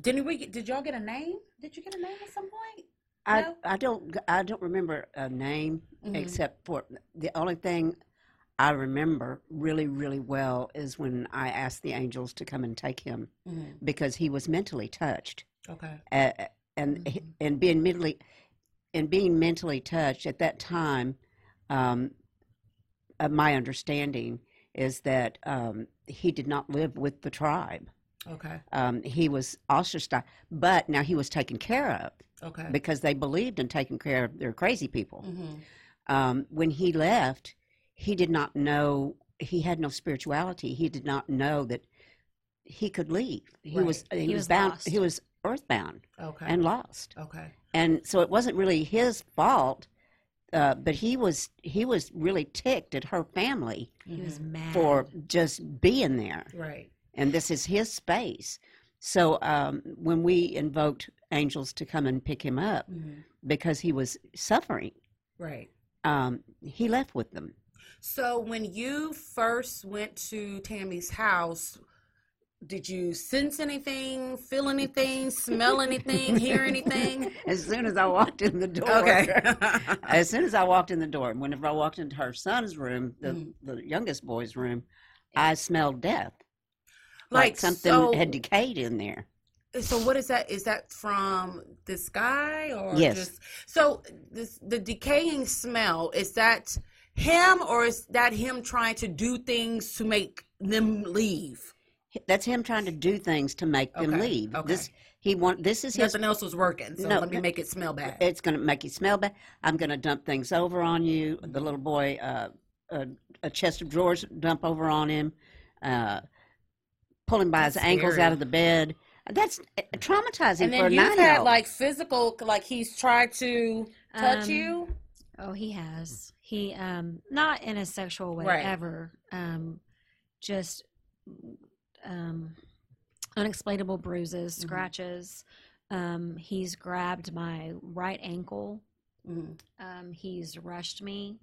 didn't we? Did y'all get a name? Did you get a name at some point? I, no? I don't I don't remember a name Mhm. except for the only thing I remember really really well is when I asked the angels to come and take him Mhm. because he was mentally touched Okay. uh, and Mhm. and being mentally and being mentally touched at that time um, uh, my understanding is that um, he did not live with the tribe Okay. um, he was ostracized but now he was taken care of Okay. because they believed in taking care of their crazy people. Mhm. Um, when he left, he did not know, he had no spirituality. He did not know that he could leave. He was he, He was, was bound lost. he was earthbound Okay. and lost. okay. And so it wasn't really his fault, uh, but he was he was really ticked at her family He was Mhm. mad. for just being there right. and this is his space. So um, when we invoked angels to come and pick him up Mhm. because he was suffering, Right. um, he left with them. So when you first went to Tammy's house, did you sense anything, feel anything, smell anything, hear anything? (laughs) As soon as I walked in the door, Okay. (laughs) as soon as I walked in the door, whenever I walked into her son's room, the, Mhm. the youngest boy's room, I smelled death, like like something so, had decayed in there. So what is that? Is that from this guy or Yes. just so this the decaying smell, is that him or is that him trying to do things to make them leave? That's him trying to do things to make them Okay, leave. okay. This he want. This is his. Nothing else was working, so No, let me no. make it smell bad. It's going to make you smell bad. I'm going to dump things over on you. The little boy, uh, a, a chest of drawers, dump over on him. Uh, pull him by his That's ankles scary. out of the bed. That's uh, traumatizing and for a then you've had nine-year-old. like physical, like he's tried to touch Um, you. Oh, he has. He um not in a sexual way Right. ever. Um just um unexplainable bruises, Mhm. scratches. Um he's grabbed my right ankle. Mhm. Um he's rushed me.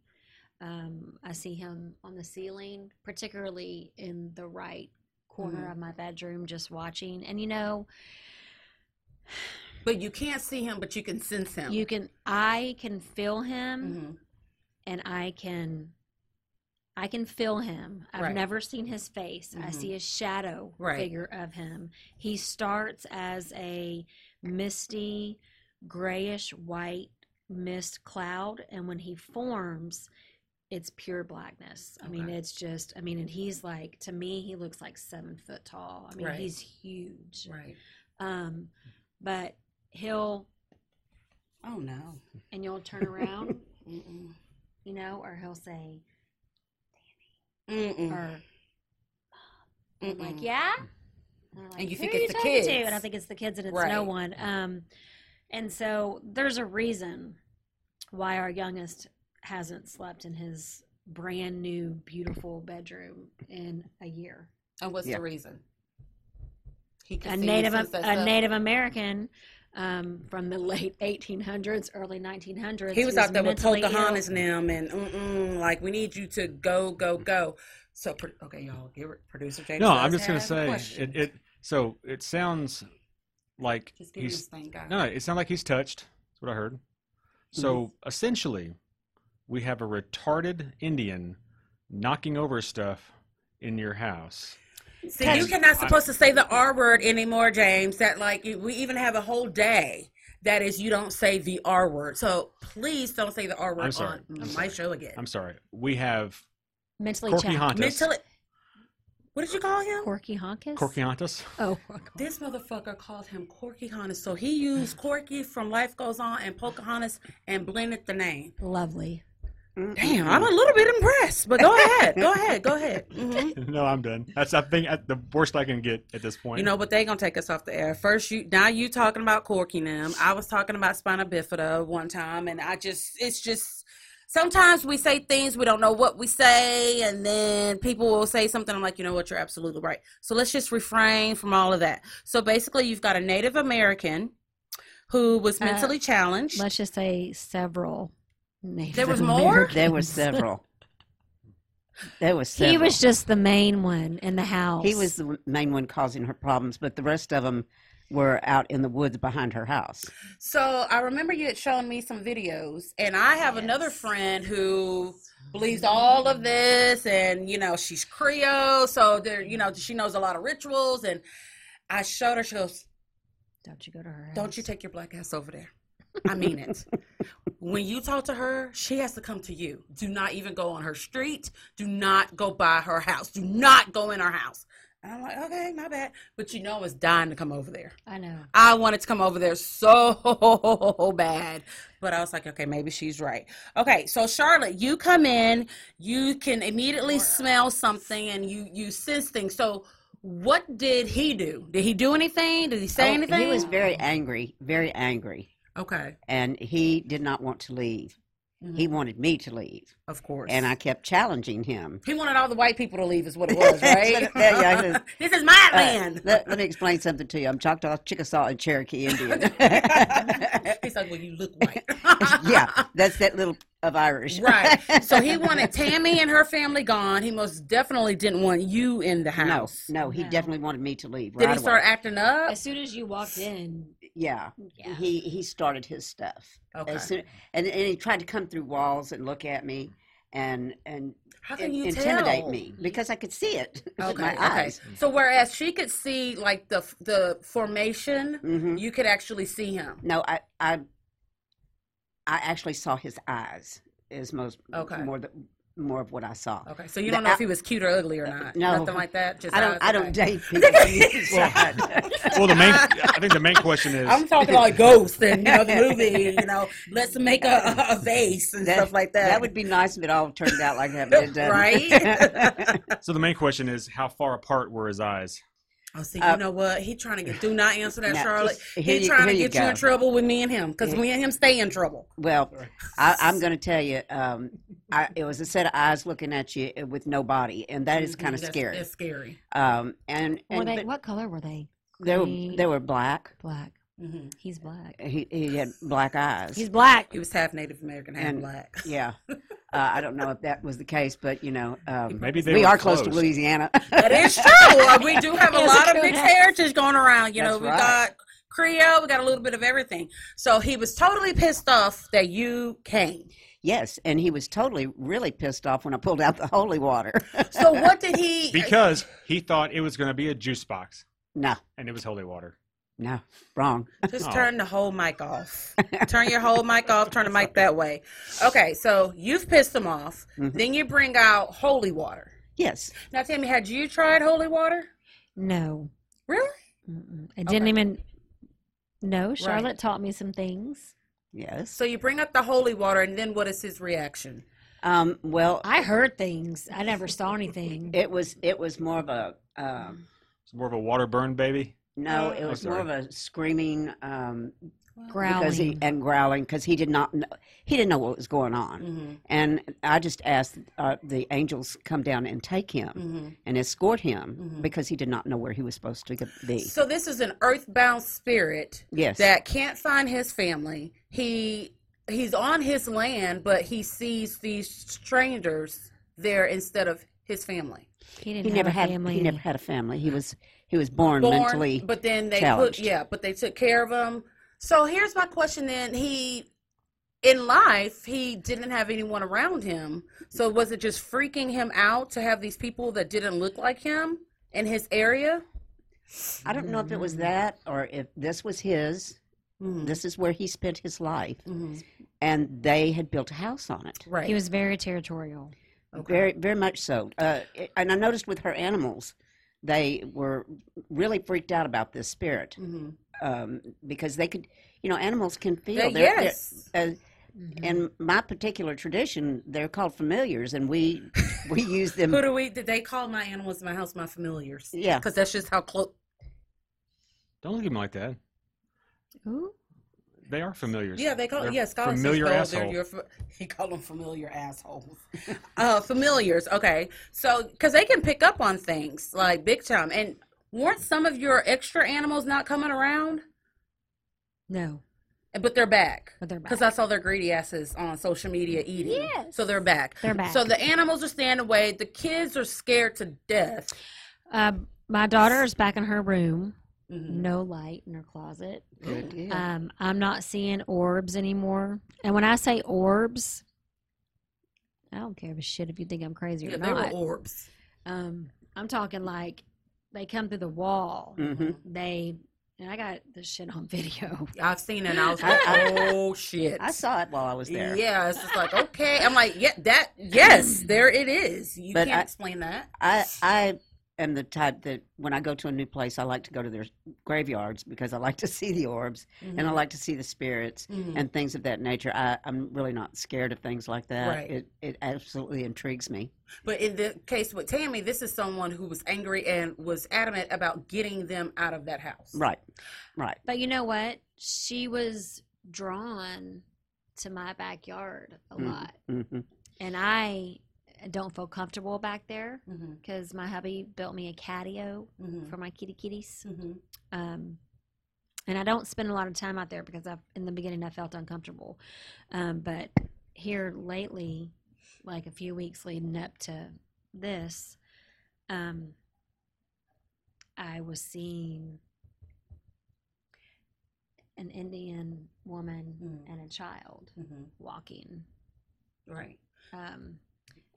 Um I see him on the ceiling, particularly in the right corner Mhm. of my bedroom just watching. And you know, But you can't see him, but you can sense him. you can I can feel him. Mhm. and I can I can feel him. I've Right. never seen his face. I Mhm. see a shadow Right. figure of him. He starts as a misty grayish white mist cloud and when he forms it's pure blackness. I mean, it's just, I mean, and he's like, to me, he looks like seven foot tall. I mean, Right. he's huge. Right. Um, but he'll, Oh no. and you'll turn around, (laughs) you know, or he'll say, Mm-mm. or I'm like, yeah. And, I'm And you think are it's the talking to?" kids. And I think it's the kids, and it's Right. no one. Um, and so there's a reason why our youngest hasn't slept in his brand new, beautiful bedroom in a year. And what's Yeah. the reason? He A Native to a. Native American um, from the late 1800s, early 1900s. He was who's out there with mentally ill. Pocahontas and them, and mm-mm, like we need you to go, go, go. So, okay, y'all, get it. producer James. No, I'm just gonna say it, it. So it sounds like Just give me this he's thing, guys. no, it sounds like he's touched. That's what I heard. So Mm-hmm. essentially, we have a retarded Indian knocking over stuff in your house. See, you Touch- cannot supposed to say the R word anymore, James. That like we even have a whole day that is you don't say the R word. So please don't say the R word I'm sorry. on I'm my sorry. show again. I'm sorry. We have mentally Corky challenged. Mentally, what did you call him? Corky Honkus? Corkiantus. Oh, This motherfucker called him Corky Honest. So he used Corky from Life Goes On and Pocahontas and blended the name. lovely. Damn, I'm a little bit impressed. But go ahead, go ahead, go ahead. (laughs) hmm no, I'm done. That's I think the worst I can get at this point. You know, but they gonna take us off the air. First, you now you talking about Corky and them. I was talking about spina bifida one time, and I just it's just sometimes we say things we don't know what we say, and then people will say something. I'm like, you know what, you're absolutely right. So let's just refrain from all of that. So basically, you've got a Native American who was Uh, mentally challenged. Let's just say several. Native There was more? Americans. There were several. There was several. He was just the main one in the house. He was the main one causing her problems, but the rest of them were out in the woods behind her house. So I remember you had shown me some videos, and I have another friend who believes all of this, and you know she's Creole, so there, you know, she knows a lot of rituals. And I showed her. She goes, Don't you go to her? "Don't you take your black ass over there." I mean it. when you talk to her, she has to come to you. Do not even go on her street. Do not go by her house. Do not go in her house. And I'm like, okay, my bad. But you know, I was dying to come over there. I know. I wanted to come over there so (laughs) bad. But I was like, okay, maybe she's right. Okay, so Charlotte, you come in, you can immediately uh, smell something and you you sense things. So what did he do? Did he do anything? Did he say Oh, anything? He was very angry, very angry, okay. and he did not want to leave. He Mhm. wanted me to leave, Of course. and I kept challenging him. he wanted all the white people to leave, is what it (laughs) was, right? Yeah, yeah, is. (laughs) this is my Uh, land. let, let me explain something to you. I'm Choctaw, Chickasaw, and Cherokee Indian. (laughs) He's like, well, you look white. yeah, that's that little of Irish. Right. (laughs) So he wanted Tammy and her family gone. He most definitely didn't want you in the no, house. no, he No. definitely wanted me to leave. Did right he start away. acting up? As soon as you walked in, Yeah, yeah. he he started his stuff. Okay. As soon, and and he tried to come through walls and look at me and and How can in- you intimidate tell? me because I could see it (laughs) with Okay. my okay. eyes. So whereas she could see like the the formation, hmm you could actually see him. No, I I I actually saw his eyes. Is most Okay. more the, more of what I saw. Okay. So you don't know if he was cute or ugly or uh, not. no. Nothing like that. Just I don't eyes? I don't Okay. date (laughs) people from the inside. well, the main I think the main question is I'm talking like Ghost and you know the movie. You know, let's make a, a vase and That- stuff like that. That would be nice if it all turned out like that. but it doesn't. (laughs) Right? (laughs) so the main question is how far apart were his eyes? Oh, see, Uh, you know what? He trying to get. Do not answer that, Now, Charlotte. just- He you- trying to here you get you in trouble with me and him because Yeah. me and him stay in trouble. well, I, I'm going to tell you, um, I, it was a set of eyes looking at you uh, with no body, and that is kind of Mhm, that's- scary. It's scary. Um, and were and they? but What color were they? they were they were black. Black. Hmm He's black. He he had black eyes. He's black. He was half Native American, half And- black. (laughs) yeah. Uh, I don't know if that was the case, but you know, um, Maybe they we are close to. Louisiana. That is (laughs) true. Uh, we do have a Yes, lot of it mixed heritage going around. You know, we right. got Creole, we got a little bit of everything. So he was totally pissed off that you came. yes, and he was totally really pissed off when I pulled out the holy water. So what did (laughs) he? Because he thought it was going to be a juice box, no, and it was holy water. No, wrong. Just Oh. turn the whole mic off. turn your whole mic off. Turn the mic that way. Okay, so you've pissed him off. Mhm. Then you bring out holy water. Yes, Now, tell me, had you tried holy water? No. Really? Mm-mm. I didn't Okay. even. No, Charlotte taught me some things. yes. So you bring up the holy water, and then what is his reaction? Um, well, I heard things. I never saw anything. it was it was more of a um, It's more of a water burn baby. No, Uh, it Oh, was more of a screaming um, growling. because he and growling because he did not know, he didn't know what was going on. Mm-hmm. And I just asked uh, the angels come down and take him Mm-hmm. and escort him Mhm. because he did not know where he was supposed to be. So this is an earthbound spirit yes, that can't find his family. He he's on his land, but he sees these strangers there instead of his family. he didn't he have never a had family. he never had a family. He was he was born, Born, mentally. but then they challenged. put yeah, but they took care of him. So here's my question: Then he, in life, he didn't have anyone around him. So was it just freaking him out to have these people that didn't look like him in his area? I don't know if it was that or if this was his. Mhm. This is where he spent his life, Mhm. and they had built a house on it. Right. He was very territorial. Okay. Very, very much so. Uh, and I noticed with her animals, they were really freaked out about this spirit Mhm. um, because they could, you know, animals can feel. They- They're- they're- yes. uh, in my particular tradition, they're called familiars, and we (laughs) we use them. Who do we? Did they call my animals in my house my familiars? Yeah. because that's just how close. Don't look at me like that. Ooh. They are familiar. Yeah, they call They're yeah. Scott says, familiar "Oh, they're asshole. your (laughs) He called them familiar assholes. (laughs) uh, familiars. Okay, so because they can pick up on things like big time. And weren't some of your extra animals not coming around? No, But they're back. but they're back. Because I saw their greedy asses on social media eating. Yes. So they're back. They're back. So the animals are staying away. The kids are scared to death. Um, my daughter is back in her room. Mhm. No light in her closet. Good deal. Um, I'm not seeing orbs anymore. And when I say orbs, I don't care if a shit if you think I'm crazy or Yeah, they were not. orbs. Um, I'm talking like they come through the wall. Mhm. They and I got this shit on (laughs) video. I've seen it. and I was (laughs) like, oh shit. I saw it while I was there. Yeah, it's just like okay. I'm like, yeah, that yes, there it is. You But can't I- explain that. I I am the type that when I go to a new place, I like to go to their graveyards because I like to (laughs) see the orbs and I like to see the spirits Mhm. and things of that nature. I, I'm really not scared of things like that. Right. It it absolutely intrigues me. But in the case with Tammy, this is someone who was angry and was adamant about getting them out of that house. Right, right. But you know what? She was drawn to my backyard a Mm. lot. hmm And I don't feel comfortable back there Mm-hmm, because my hubby built me a catio mm-hmm, for my kitty kitties. mm-hmm. Um, and I don't spend a lot of time out there because I, in the beginning, I felt uncomfortable. Um, but here lately, like a few weeks leading up to this, um, I was seeing an Indian woman Mhm. and a child Mm-hmm. walking. Right. Um,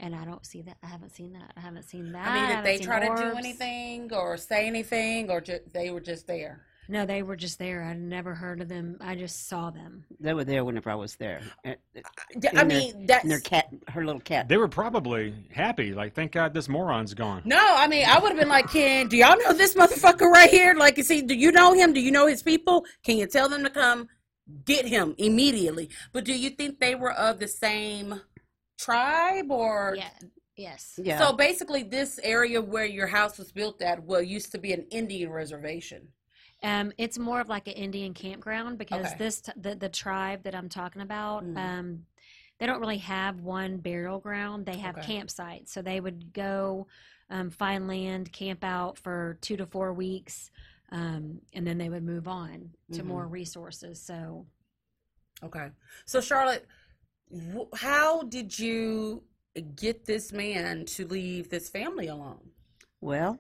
and I don't see that. I haven't seen that. I haven't seen that. I mean, did haven't they seen try to do anything or say anything, or ju- they were just there? No, they were just there. I'd never heard of them. I just saw them. They were there whenever I was there. And, I their- mean, that's their cat, her little cat. They were probably happy. Like, thank God this moron's gone. No, I mean, I would have been like, Ken, do y'all know this motherfucker right here? Like, is he, do you know him? Do you know his people? Can you tell them to come get him immediately? But do you think they were of the same tribe or? Yeah. Yes. Yeah. So basically, this area where your house was built at, well, used to be an Indian reservation. Um, it's more of like an Indian campground because Okay. this t- the the tribe that I'm talking about, Mhm. um, they don't really have one burial ground. They have Okay. campsites, so they would go um, find land, camp out for two to four weeks, um, and then they would move on to Mhm. more resources. So Okay. So, Charlotte, wh- how did you get this man to leave this family alone? well,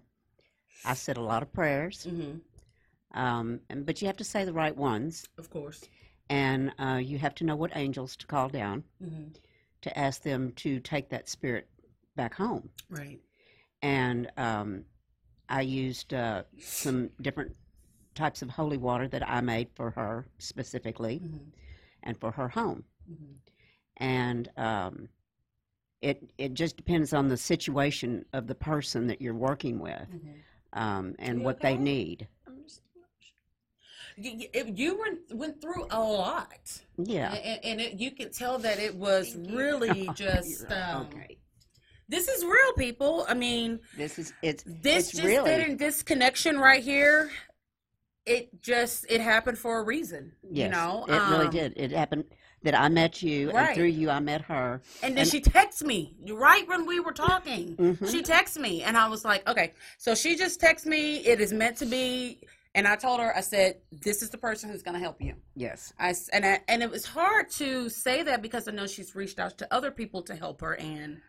I said a lot of prayers, Mm-hmm. um, and, but you have to say the right ones, Of course. and uh, you have to know what angels to call down Mm-hmm. to ask them to take that spirit back home. Right. and um, I used uh, some different types of holy water that I made for her specifically Mm-hmm. and for her home. Mm-hmm. And um, it it just depends on the situation of the person that you're working with Mm-hmm. um, and what they need. You, you- went went through a lot, Yeah. and, and it, you could tell that it was really (laughs) just. Um, okay. This is real, people. I mean, This is it's this it's just really. This connection right here it just it happened for a reason. Yes, you know, it really Um, did. It happened that I met you, Right. and through you, I met her. And then And- she texted me right when we were talking. Mhm. She texted me, and I was like, okay. So she just texted me. It is meant to be. And I told her, I said, this is the person who's going to help you. Yes, I and I, and it was hard to say that because I know she's reached out to other people to help her, and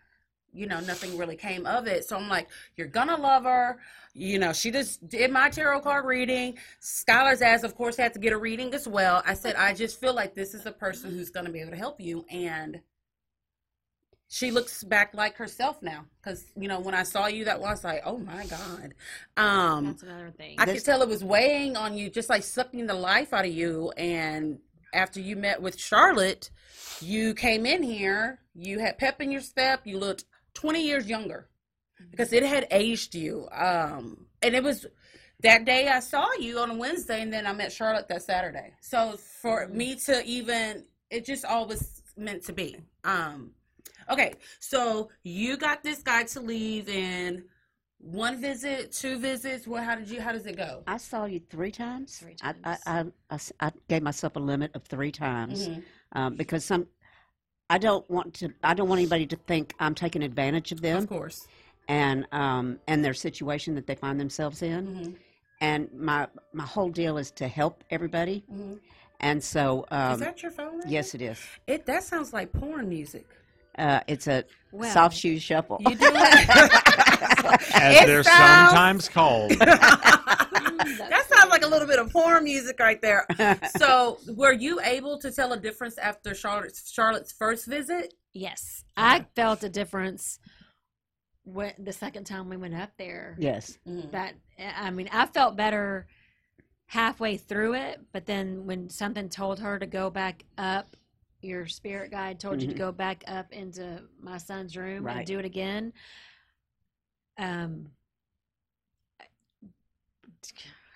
you know nothing really came of it. So I'm like, you're gonna love her. You know, she just did my tarot card reading. Scholars as, of course, had to get a reading as well. I said, I just feel like this is a person who's gonna be able to help you, and she looks back like herself now. Because you know, when I saw you, that was like, oh my god. Um, That's another thing. I This- could tell it was weighing on you, just like sucking the life out of you. And after you met with Charlotte, you came in here, you had pep in your step, you looked 20 years younger because it had aged you. Um, and it was that day I saw you on a Wednesday, and then I met Charlotte that Saturday. So for me to even, it just all was meant to be. Um, okay, so you got this guy to leave in one visit, two visits. What? How did you? How does it go? I saw you three times. Three times. I, I, times. I, I s- I gave myself a limit of three times Mhm. um, because some. I don't want to. I don't want anybody to think I'm taking advantage of them Of course. and um, and their situation that they find themselves in. hmm And my my whole deal is to help everybody. hmm And so, um, is that your phone? right yes, it is. It that sounds like porn music. Uh, it's a Well, soft shoe shuffle. You do it. (laughs) As It they're sounds- sometimes called. (laughs) (laughs) that sounds like a little bit of porn music right there. (laughs) So, were you able to tell a difference after Charlotte's Charlotte's first visit? yes, I felt a difference when the second time we went up there. yes. That I mean, I felt better halfway through it, but then when something told her to go back up, your spirit guide told you to Mhm. go back up into my son's room Right. and do it again. Um,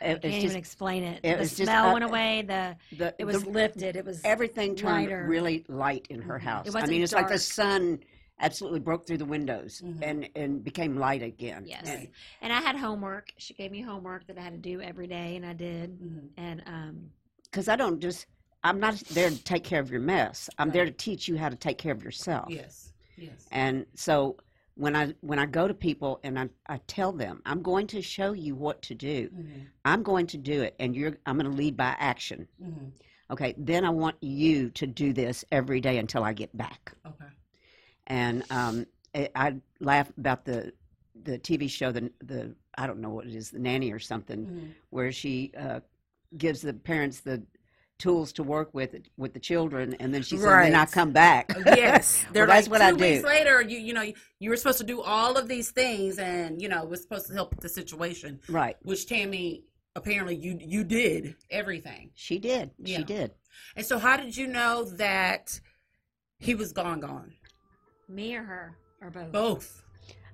I can't it's even explain it. it the was just, smell uh, went away. The the, it was the- lifted. It was everything turned lighter. really light in her Mhm. It house. I mean, it's like the sun absolutely broke through the windows Mhm. and and became light again. Yes. And- And I had homework. She gave me homework that I had to do every day, and I did. Mhm. And um, because I don't just I'm not there to take care of your mess. I'm there to teach you how to take care of yourself. Yes. Yes. And so when I when I go to people and I, I tell them I'm going to show you what to do. Mhm. I'm going to do it and you're I'm going to lead by action. Mhm. Okay, then I want you to do this every day until I get back. Okay. And um, I, I laugh about the the TV show the the I don't know what it is the nanny or something Mhm. where she uh, gives the parents the tools to work with with the children, and then she said, "Then I come back." (laughs) Yes, (laughs) they're Well, that's like what I two weeks later. You you know you, you were supposed to do all of these things, and you know it was supposed to help the situation. right? Which Tammy apparently you you did everything. She did. Yeah. She did. And so, how did you know that he was gone? Gone. me or her or both. Both.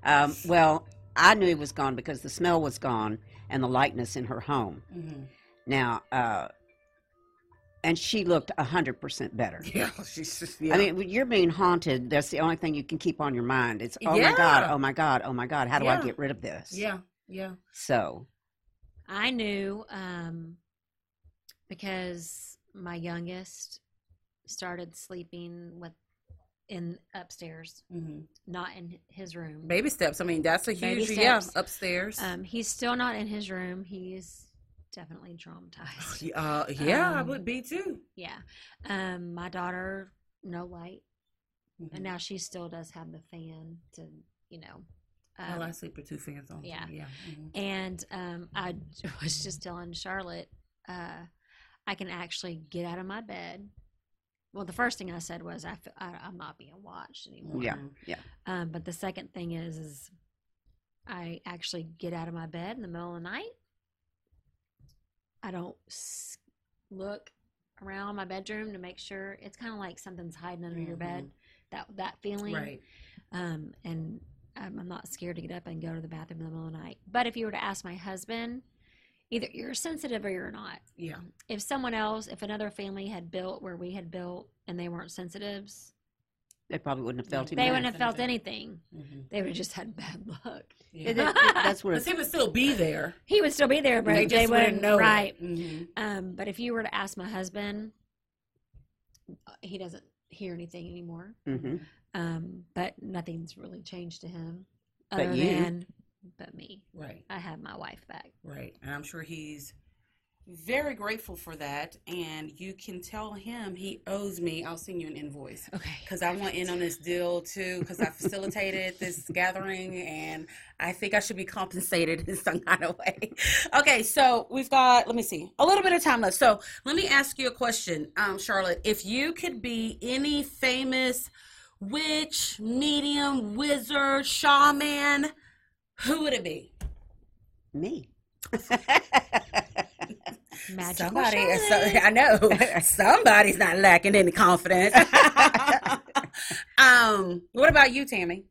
Um, well, I knew he was gone because the smell was gone and the lightness in her home. Mm-hmm. Now, uh, and she looked a hundred percent better. Yeah, (laughs) she's just. Yeah. I mean, you're being haunted. That's the only thing you can keep on your mind. It's oh my god, oh my god, oh my god. How do I get rid of this? yeah, yeah. So I knew um, because my youngest started sleeping with in upstairs, Mm-hmm. not in his room. Baby steps. I mean, that's a huge yeah upstairs. Um, he's still not in his room. He's definitely traumatized. (laughs) uh, yeah, I um, would be too. yeah. Um, my daughter, no light, Mhm. and now she still does have the fan to, you know. Oh, um, I sleep with two fans on. yeah. yeah. mhm. And um, I (laughs) was just telling Charlotte, uh, I can actually get out of my bed. Well, the first thing I said was, I, I, am not being watched anymore. yeah, Mhm. yeah. Um, but the second thing is, is I actually get out of my bed in the middle of the night. I don't look around my bedroom to make sure it's kind of like something's hiding under your bed. That that feeling, Right. um, and I'm, I'm not scared to get up and go to the bathroom in the middle of the night. But if you were to ask my husband, either you're sensitive or you're not. Yeah. If someone else, if another family had built where we had built and they weren't sensitives, they probably wouldn't have felt him. They wouldn't have felt anything. Mhm. They would have just had bad luck. It- it- it- that's where But he would still be there. He would still be there, but They they, wouldn't wouldn't know it. Right. Mhm. Um, but if you were to ask my husband, he doesn't hear anything anymore. Mm-hmm. Um, but nothing's really changed to him, But other you. than but me. Right. I have my wife back. Right. And I'm sure he's very grateful for that. And you can tell him he owes me. I'll send you an invoice. Okay. Because I want in on this deal too, because I facilitated this gathering and I think I should be compensated in some kind of way. Okay, so we've got, let me see, a little bit of time left. So let me ask you a question, um, Charlotte. If you could be any famous witch, medium, wizard, shaman, who would it be? Me. (laughs) Magical Somebody, Charlotte. so, I know (laughs) somebody's not lacking any confidence. (laughs) um, what about you, Tammy?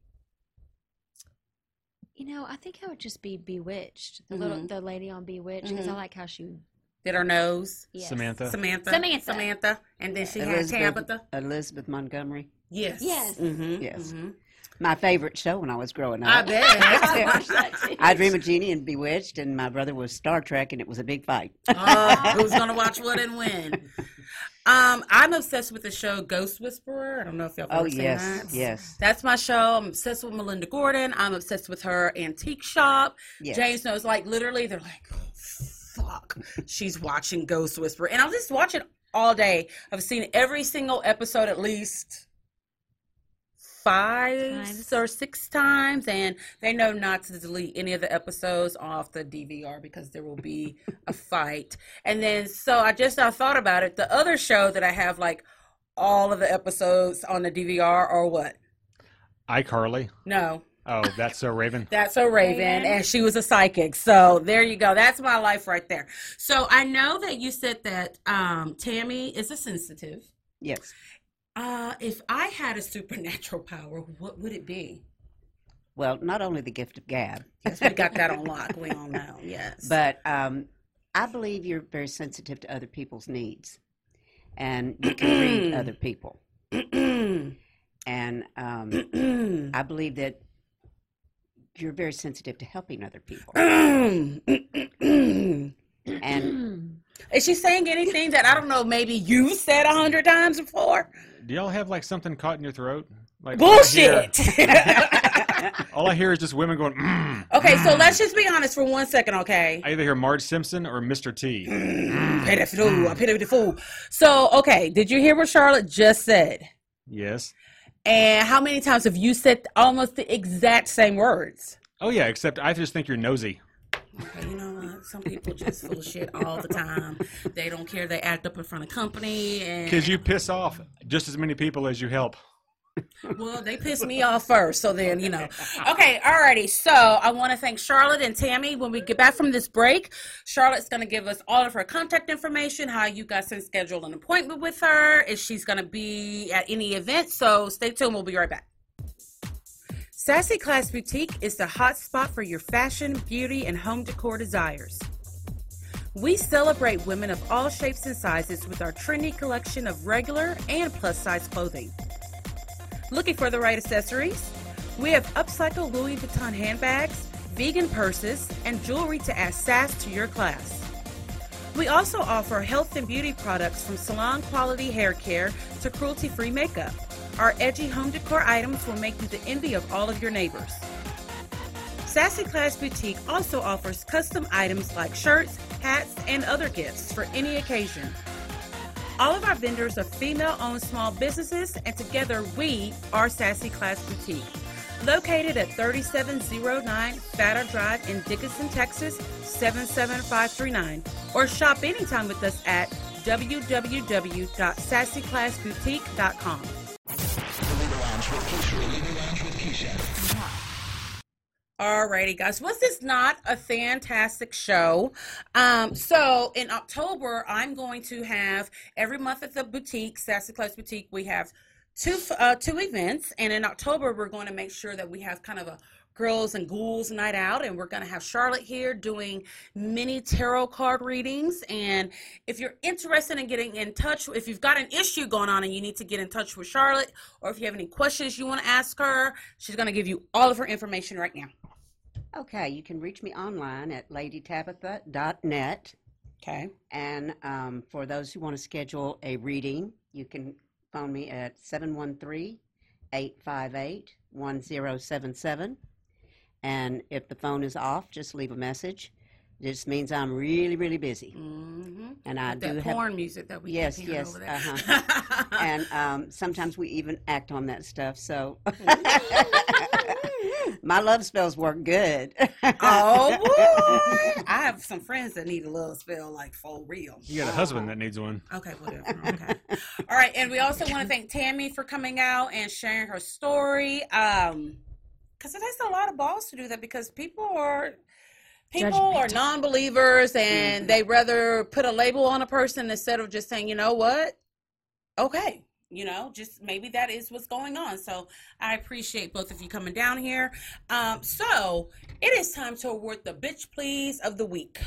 You know, I think I would just be Bewitched. The little Mhm. the lady on Bewitched because I Mhm. like how she. Did her nose? Yes. Samantha. Samantha. Samantha. Samantha. And then she had Elizabeth, Tabitha. Elizabeth Montgomery. Yes. Yes. Mm-hmm. Yes. hmm My favorite show when I was growing up. I bet. (laughs) I watched that too. I Dream of Jeannie and Bewitched, and my brother was Star Trek, and it was a big fight. Uh, who's gonna watch what and when? Um, I'm obsessed with the show Ghost Whisperer. I don't know if y'all have Oh ever seen yes, that. yes, That's my show. I'm obsessed with Melinda Gordon. I'm obsessed with her antique shop. yes. James knows, like literally, they're like, oh, fuck, she's watching Ghost Whisperer, and I'll just watch it all day. I've seen every single episode at least five Times. or six times, and they know not to delete any of the episodes off the DVR because there will be a fight. And then, so I just I thought about it. The other show that I have like all of the episodes on the DVR or what? iCarly. No, Oh, that's so Raven. (laughs) That's so raven, Raven. and she was a psychic. So there you go. That's my life right there. So I know that you said that um, Tammy is a sensitive. yes. Uh, if I had a supernatural (laughs) power, what would it be? Well, not only the gift of gab, Yes, we got that on lock. We all (laughs) know. Yes, but um, I believe you're very sensitive to other people's needs, and you can read (clears throat) other people. And um, (clears throat) I believe that you're very sensitive to helping other people. (clears throat) And is she saying anything that I don't know? Maybe you said a hundred times before. Do y'all have like something caught in your throat? Like all I hear- Bullshit. (laughs) All I hear is just women going. Mm, okay, so let's mm. just be honest for one second, okay? I either hear Marge Simpson or Mr. T. Mm, pity the fool. I pity the fool. So, okay, did you hear what Charlotte just said? Yes. And how many times have you said almost the exact same words? Oh yeah, except I just think you're nosy. Okay, you know what? Some people just full shit all the time. They don't care. They act up in front of company, Because you piss off just as many people as you help. well, they piss me off first. So then, you know. Okay, alrighty. So I want to thank Charlotte and Tammy. When we get back from this break, Charlotte's going to give us all of her contact information, how you guys can schedule an appointment with her, if she's going to be at any event. So stay tuned. We'll be right back. Sassy Class Boutique is the hot spot for your fashion, beauty, and home decor desires. We celebrate women of all shapes and sizes with our trendy collection of regular and plus size clothing. Looking for the right accessories? We have upcycled Louis Vuitton handbags, vegan purses, and jewelry to add sass to your class. We also offer health and beauty products from salon quality hair care to cruelty free makeup. Our edgy home decor items will make you the envy of all of your neighbors. Sassy Class Boutique also offers custom items like shirts, hats, and other gifts for any occasion. All of our vendors are female owned small businesses, and together we are Sassy Class Boutique. Located at 3709 Fatter Drive in Dickinson, Texas 77539, or shop anytime with us at www.sassyclassboutique.com. Alrighty, guys. Was this not a fantastic show? Um, so in October, I'm going to have every month at the boutique, Sassy Class Boutique, we have two uh, two events, and in October, we're going to make sure that we have kind of a Girls and Ghouls Night Out, and we're going to have Charlotte here doing mini tarot card readings. And if you're interested in getting in touch, if you've got an issue going on and you need to get in touch with Charlotte, or if you have any questions you want to ask her, she's going to give you all of her information right now. Okay, you can reach me online at ladytabitha.net. Okay. And um, for those who want to schedule a reading, you can phone me at 713 858 1077. And if the phone is off, just leave a message. This means I'm really, really busy. Mm-hmm. And I that do porn have. Porn music that we Yes, yes, over there. uh-huh. (laughs) And um, sometimes we even act on that stuff. So (laughs) my love spells work good. oh (laughs) boy, I have some friends that need a love spell like for real. You got a husband that needs one. Okay, whatever. Okay. All right, and we also want to thank Tammy for coming out and sharing her story. Um, because it takes a lot of balls to do that because people are people are non-believers and they rather put a label on a person instead of just saying, you know what, okay. You know, just maybe that is what's going on. So I appreciate both of you coming down here. Um, so it is time to award the bitch please of the week.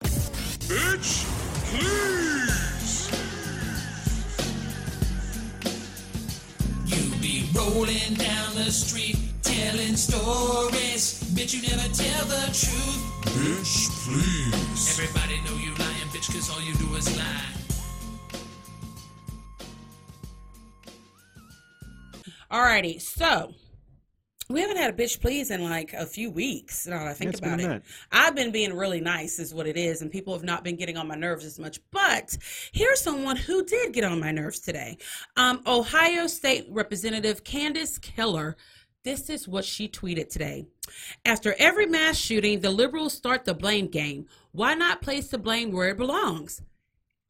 Bitch, please. You be rolling down the street telling stories, bitch. You never tell the truth. Bitch, please. Everybody know you lying, bitch, cause all you do is lie. Alrighty, so we haven't had a bitch please in like a few weeks. Now that I think It's about it. I've been being really nice, is what it is, and people have not been getting on my nerves as much. But here's someone who did get on my nerves today. Um, Ohio State Representative Candice Keller. This is what she tweeted today. After every mass shooting, the liberals start the blame game. Why not place the blame where it belongs?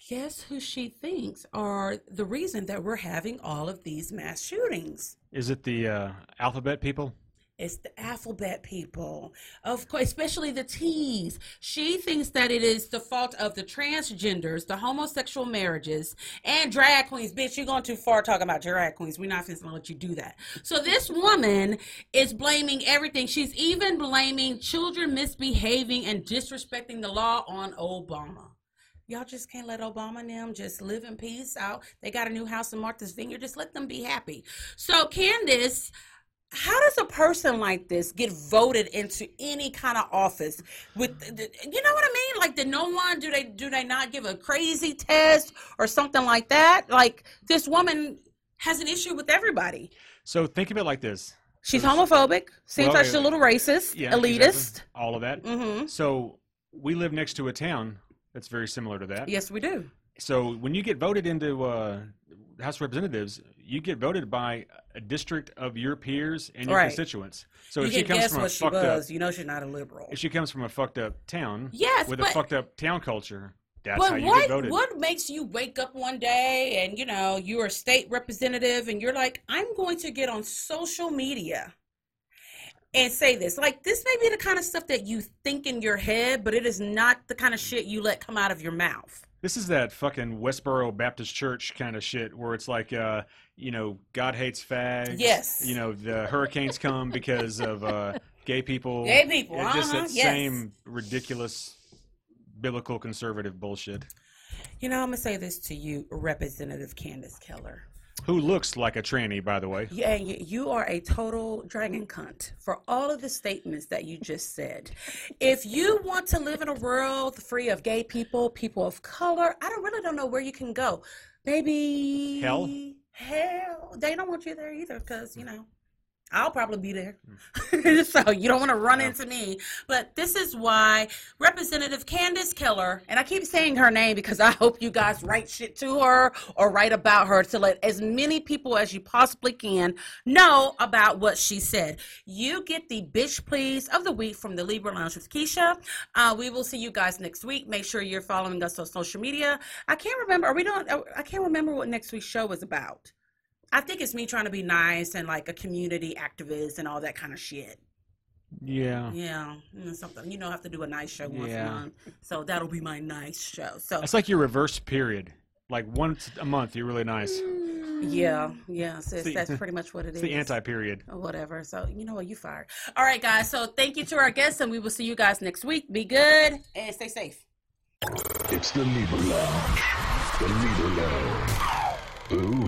Guess who she thinks are the reason that we're having all of these mass shootings? Is it the uh, alphabet people? It's the alphabet people, of course, especially the T's. She thinks that it is the fault of the transgenders, the homosexual marriages, and drag queens. Bitch, you're going too far talking about drag queens. We're not going to let you do that. So this woman is blaming everything. She's even blaming children misbehaving and disrespecting the law on Obama. Y'all just can't let Obama and them just live in peace out. They got a new house in Martha's Vineyard. Just let them be happy. So Candace how does a person like this get voted into any kind of office with the- you know what i mean like did no one do they do they not give a crazy test or something like that like this woman has an issue with everybody So think of it like this. she's So- homophobic seems Well, like she's a little racist Yeah, elitist exactly. All of that. mm-hmm So we live next to a town that's very similar to that. yes we do So when you get voted into uh, House of Representatives, you get voted by a district of your peers and your Right. constituents. So you if she comes from a fucked up, you know she's not a liberal if she comes from a fucked up town yes with but a fucked up town culture, that's But how you what get voted. what makes you wake up one day and you know you're a state representative and you're like, I'm going to get on social media and say this. Like this may be the kind of stuff that you think in your head, but it is not the kind of shit you let come out of your mouth. This is that fucking Westboro Baptist Church kind of shit where it's like, uh, you know, God hates fags. Yes. You know, the hurricanes come because of uh, gay people. Gay people, It's just uh-huh, that yes. same ridiculous biblical conservative bullshit. You know, I'm gonna say this to you, Representative Candice Keller. Who looks like a tranny, by the way. Yeah, you, are a total dragon cunt for all of the statements that you just said. If you want to live in a world free of gay people, people of color, I don't really don't know where you can go. Maybe Hell? Hell, they don't want you there either because you know. I'll probably be there. (laughs) so you don't want to run into me. But this is why Representative Candice Keller, and I keep saying her name because I hope you guys write shit to her or write about her to let as many people as you possibly can know about what she said. You get the bitch please of the week from the Libra Lounge with Keisha. Uh, we will see you guys next week. Make sure you're following us on social media. I can't remember. Are we doing? I can't remember what next week's show was about. I think it's me trying to be nice and like a community activist and all that kind of shit. Yeah. Yeah, mm, something you know, I have to do a nice show once a Yeah. month, so that'll be my nice show. So It's like your reverse period. like once a month, you're really nice. Yeah, yeah, sis, the- that's (laughs) pretty much what it It's is. the anti-period. or whatever. So you know what, you fired. All right, guys. So thank you to our guests, and we will see you guys next week. Be good and stay safe. It's the Libra Lounge. The Libra Lounge. Ooh.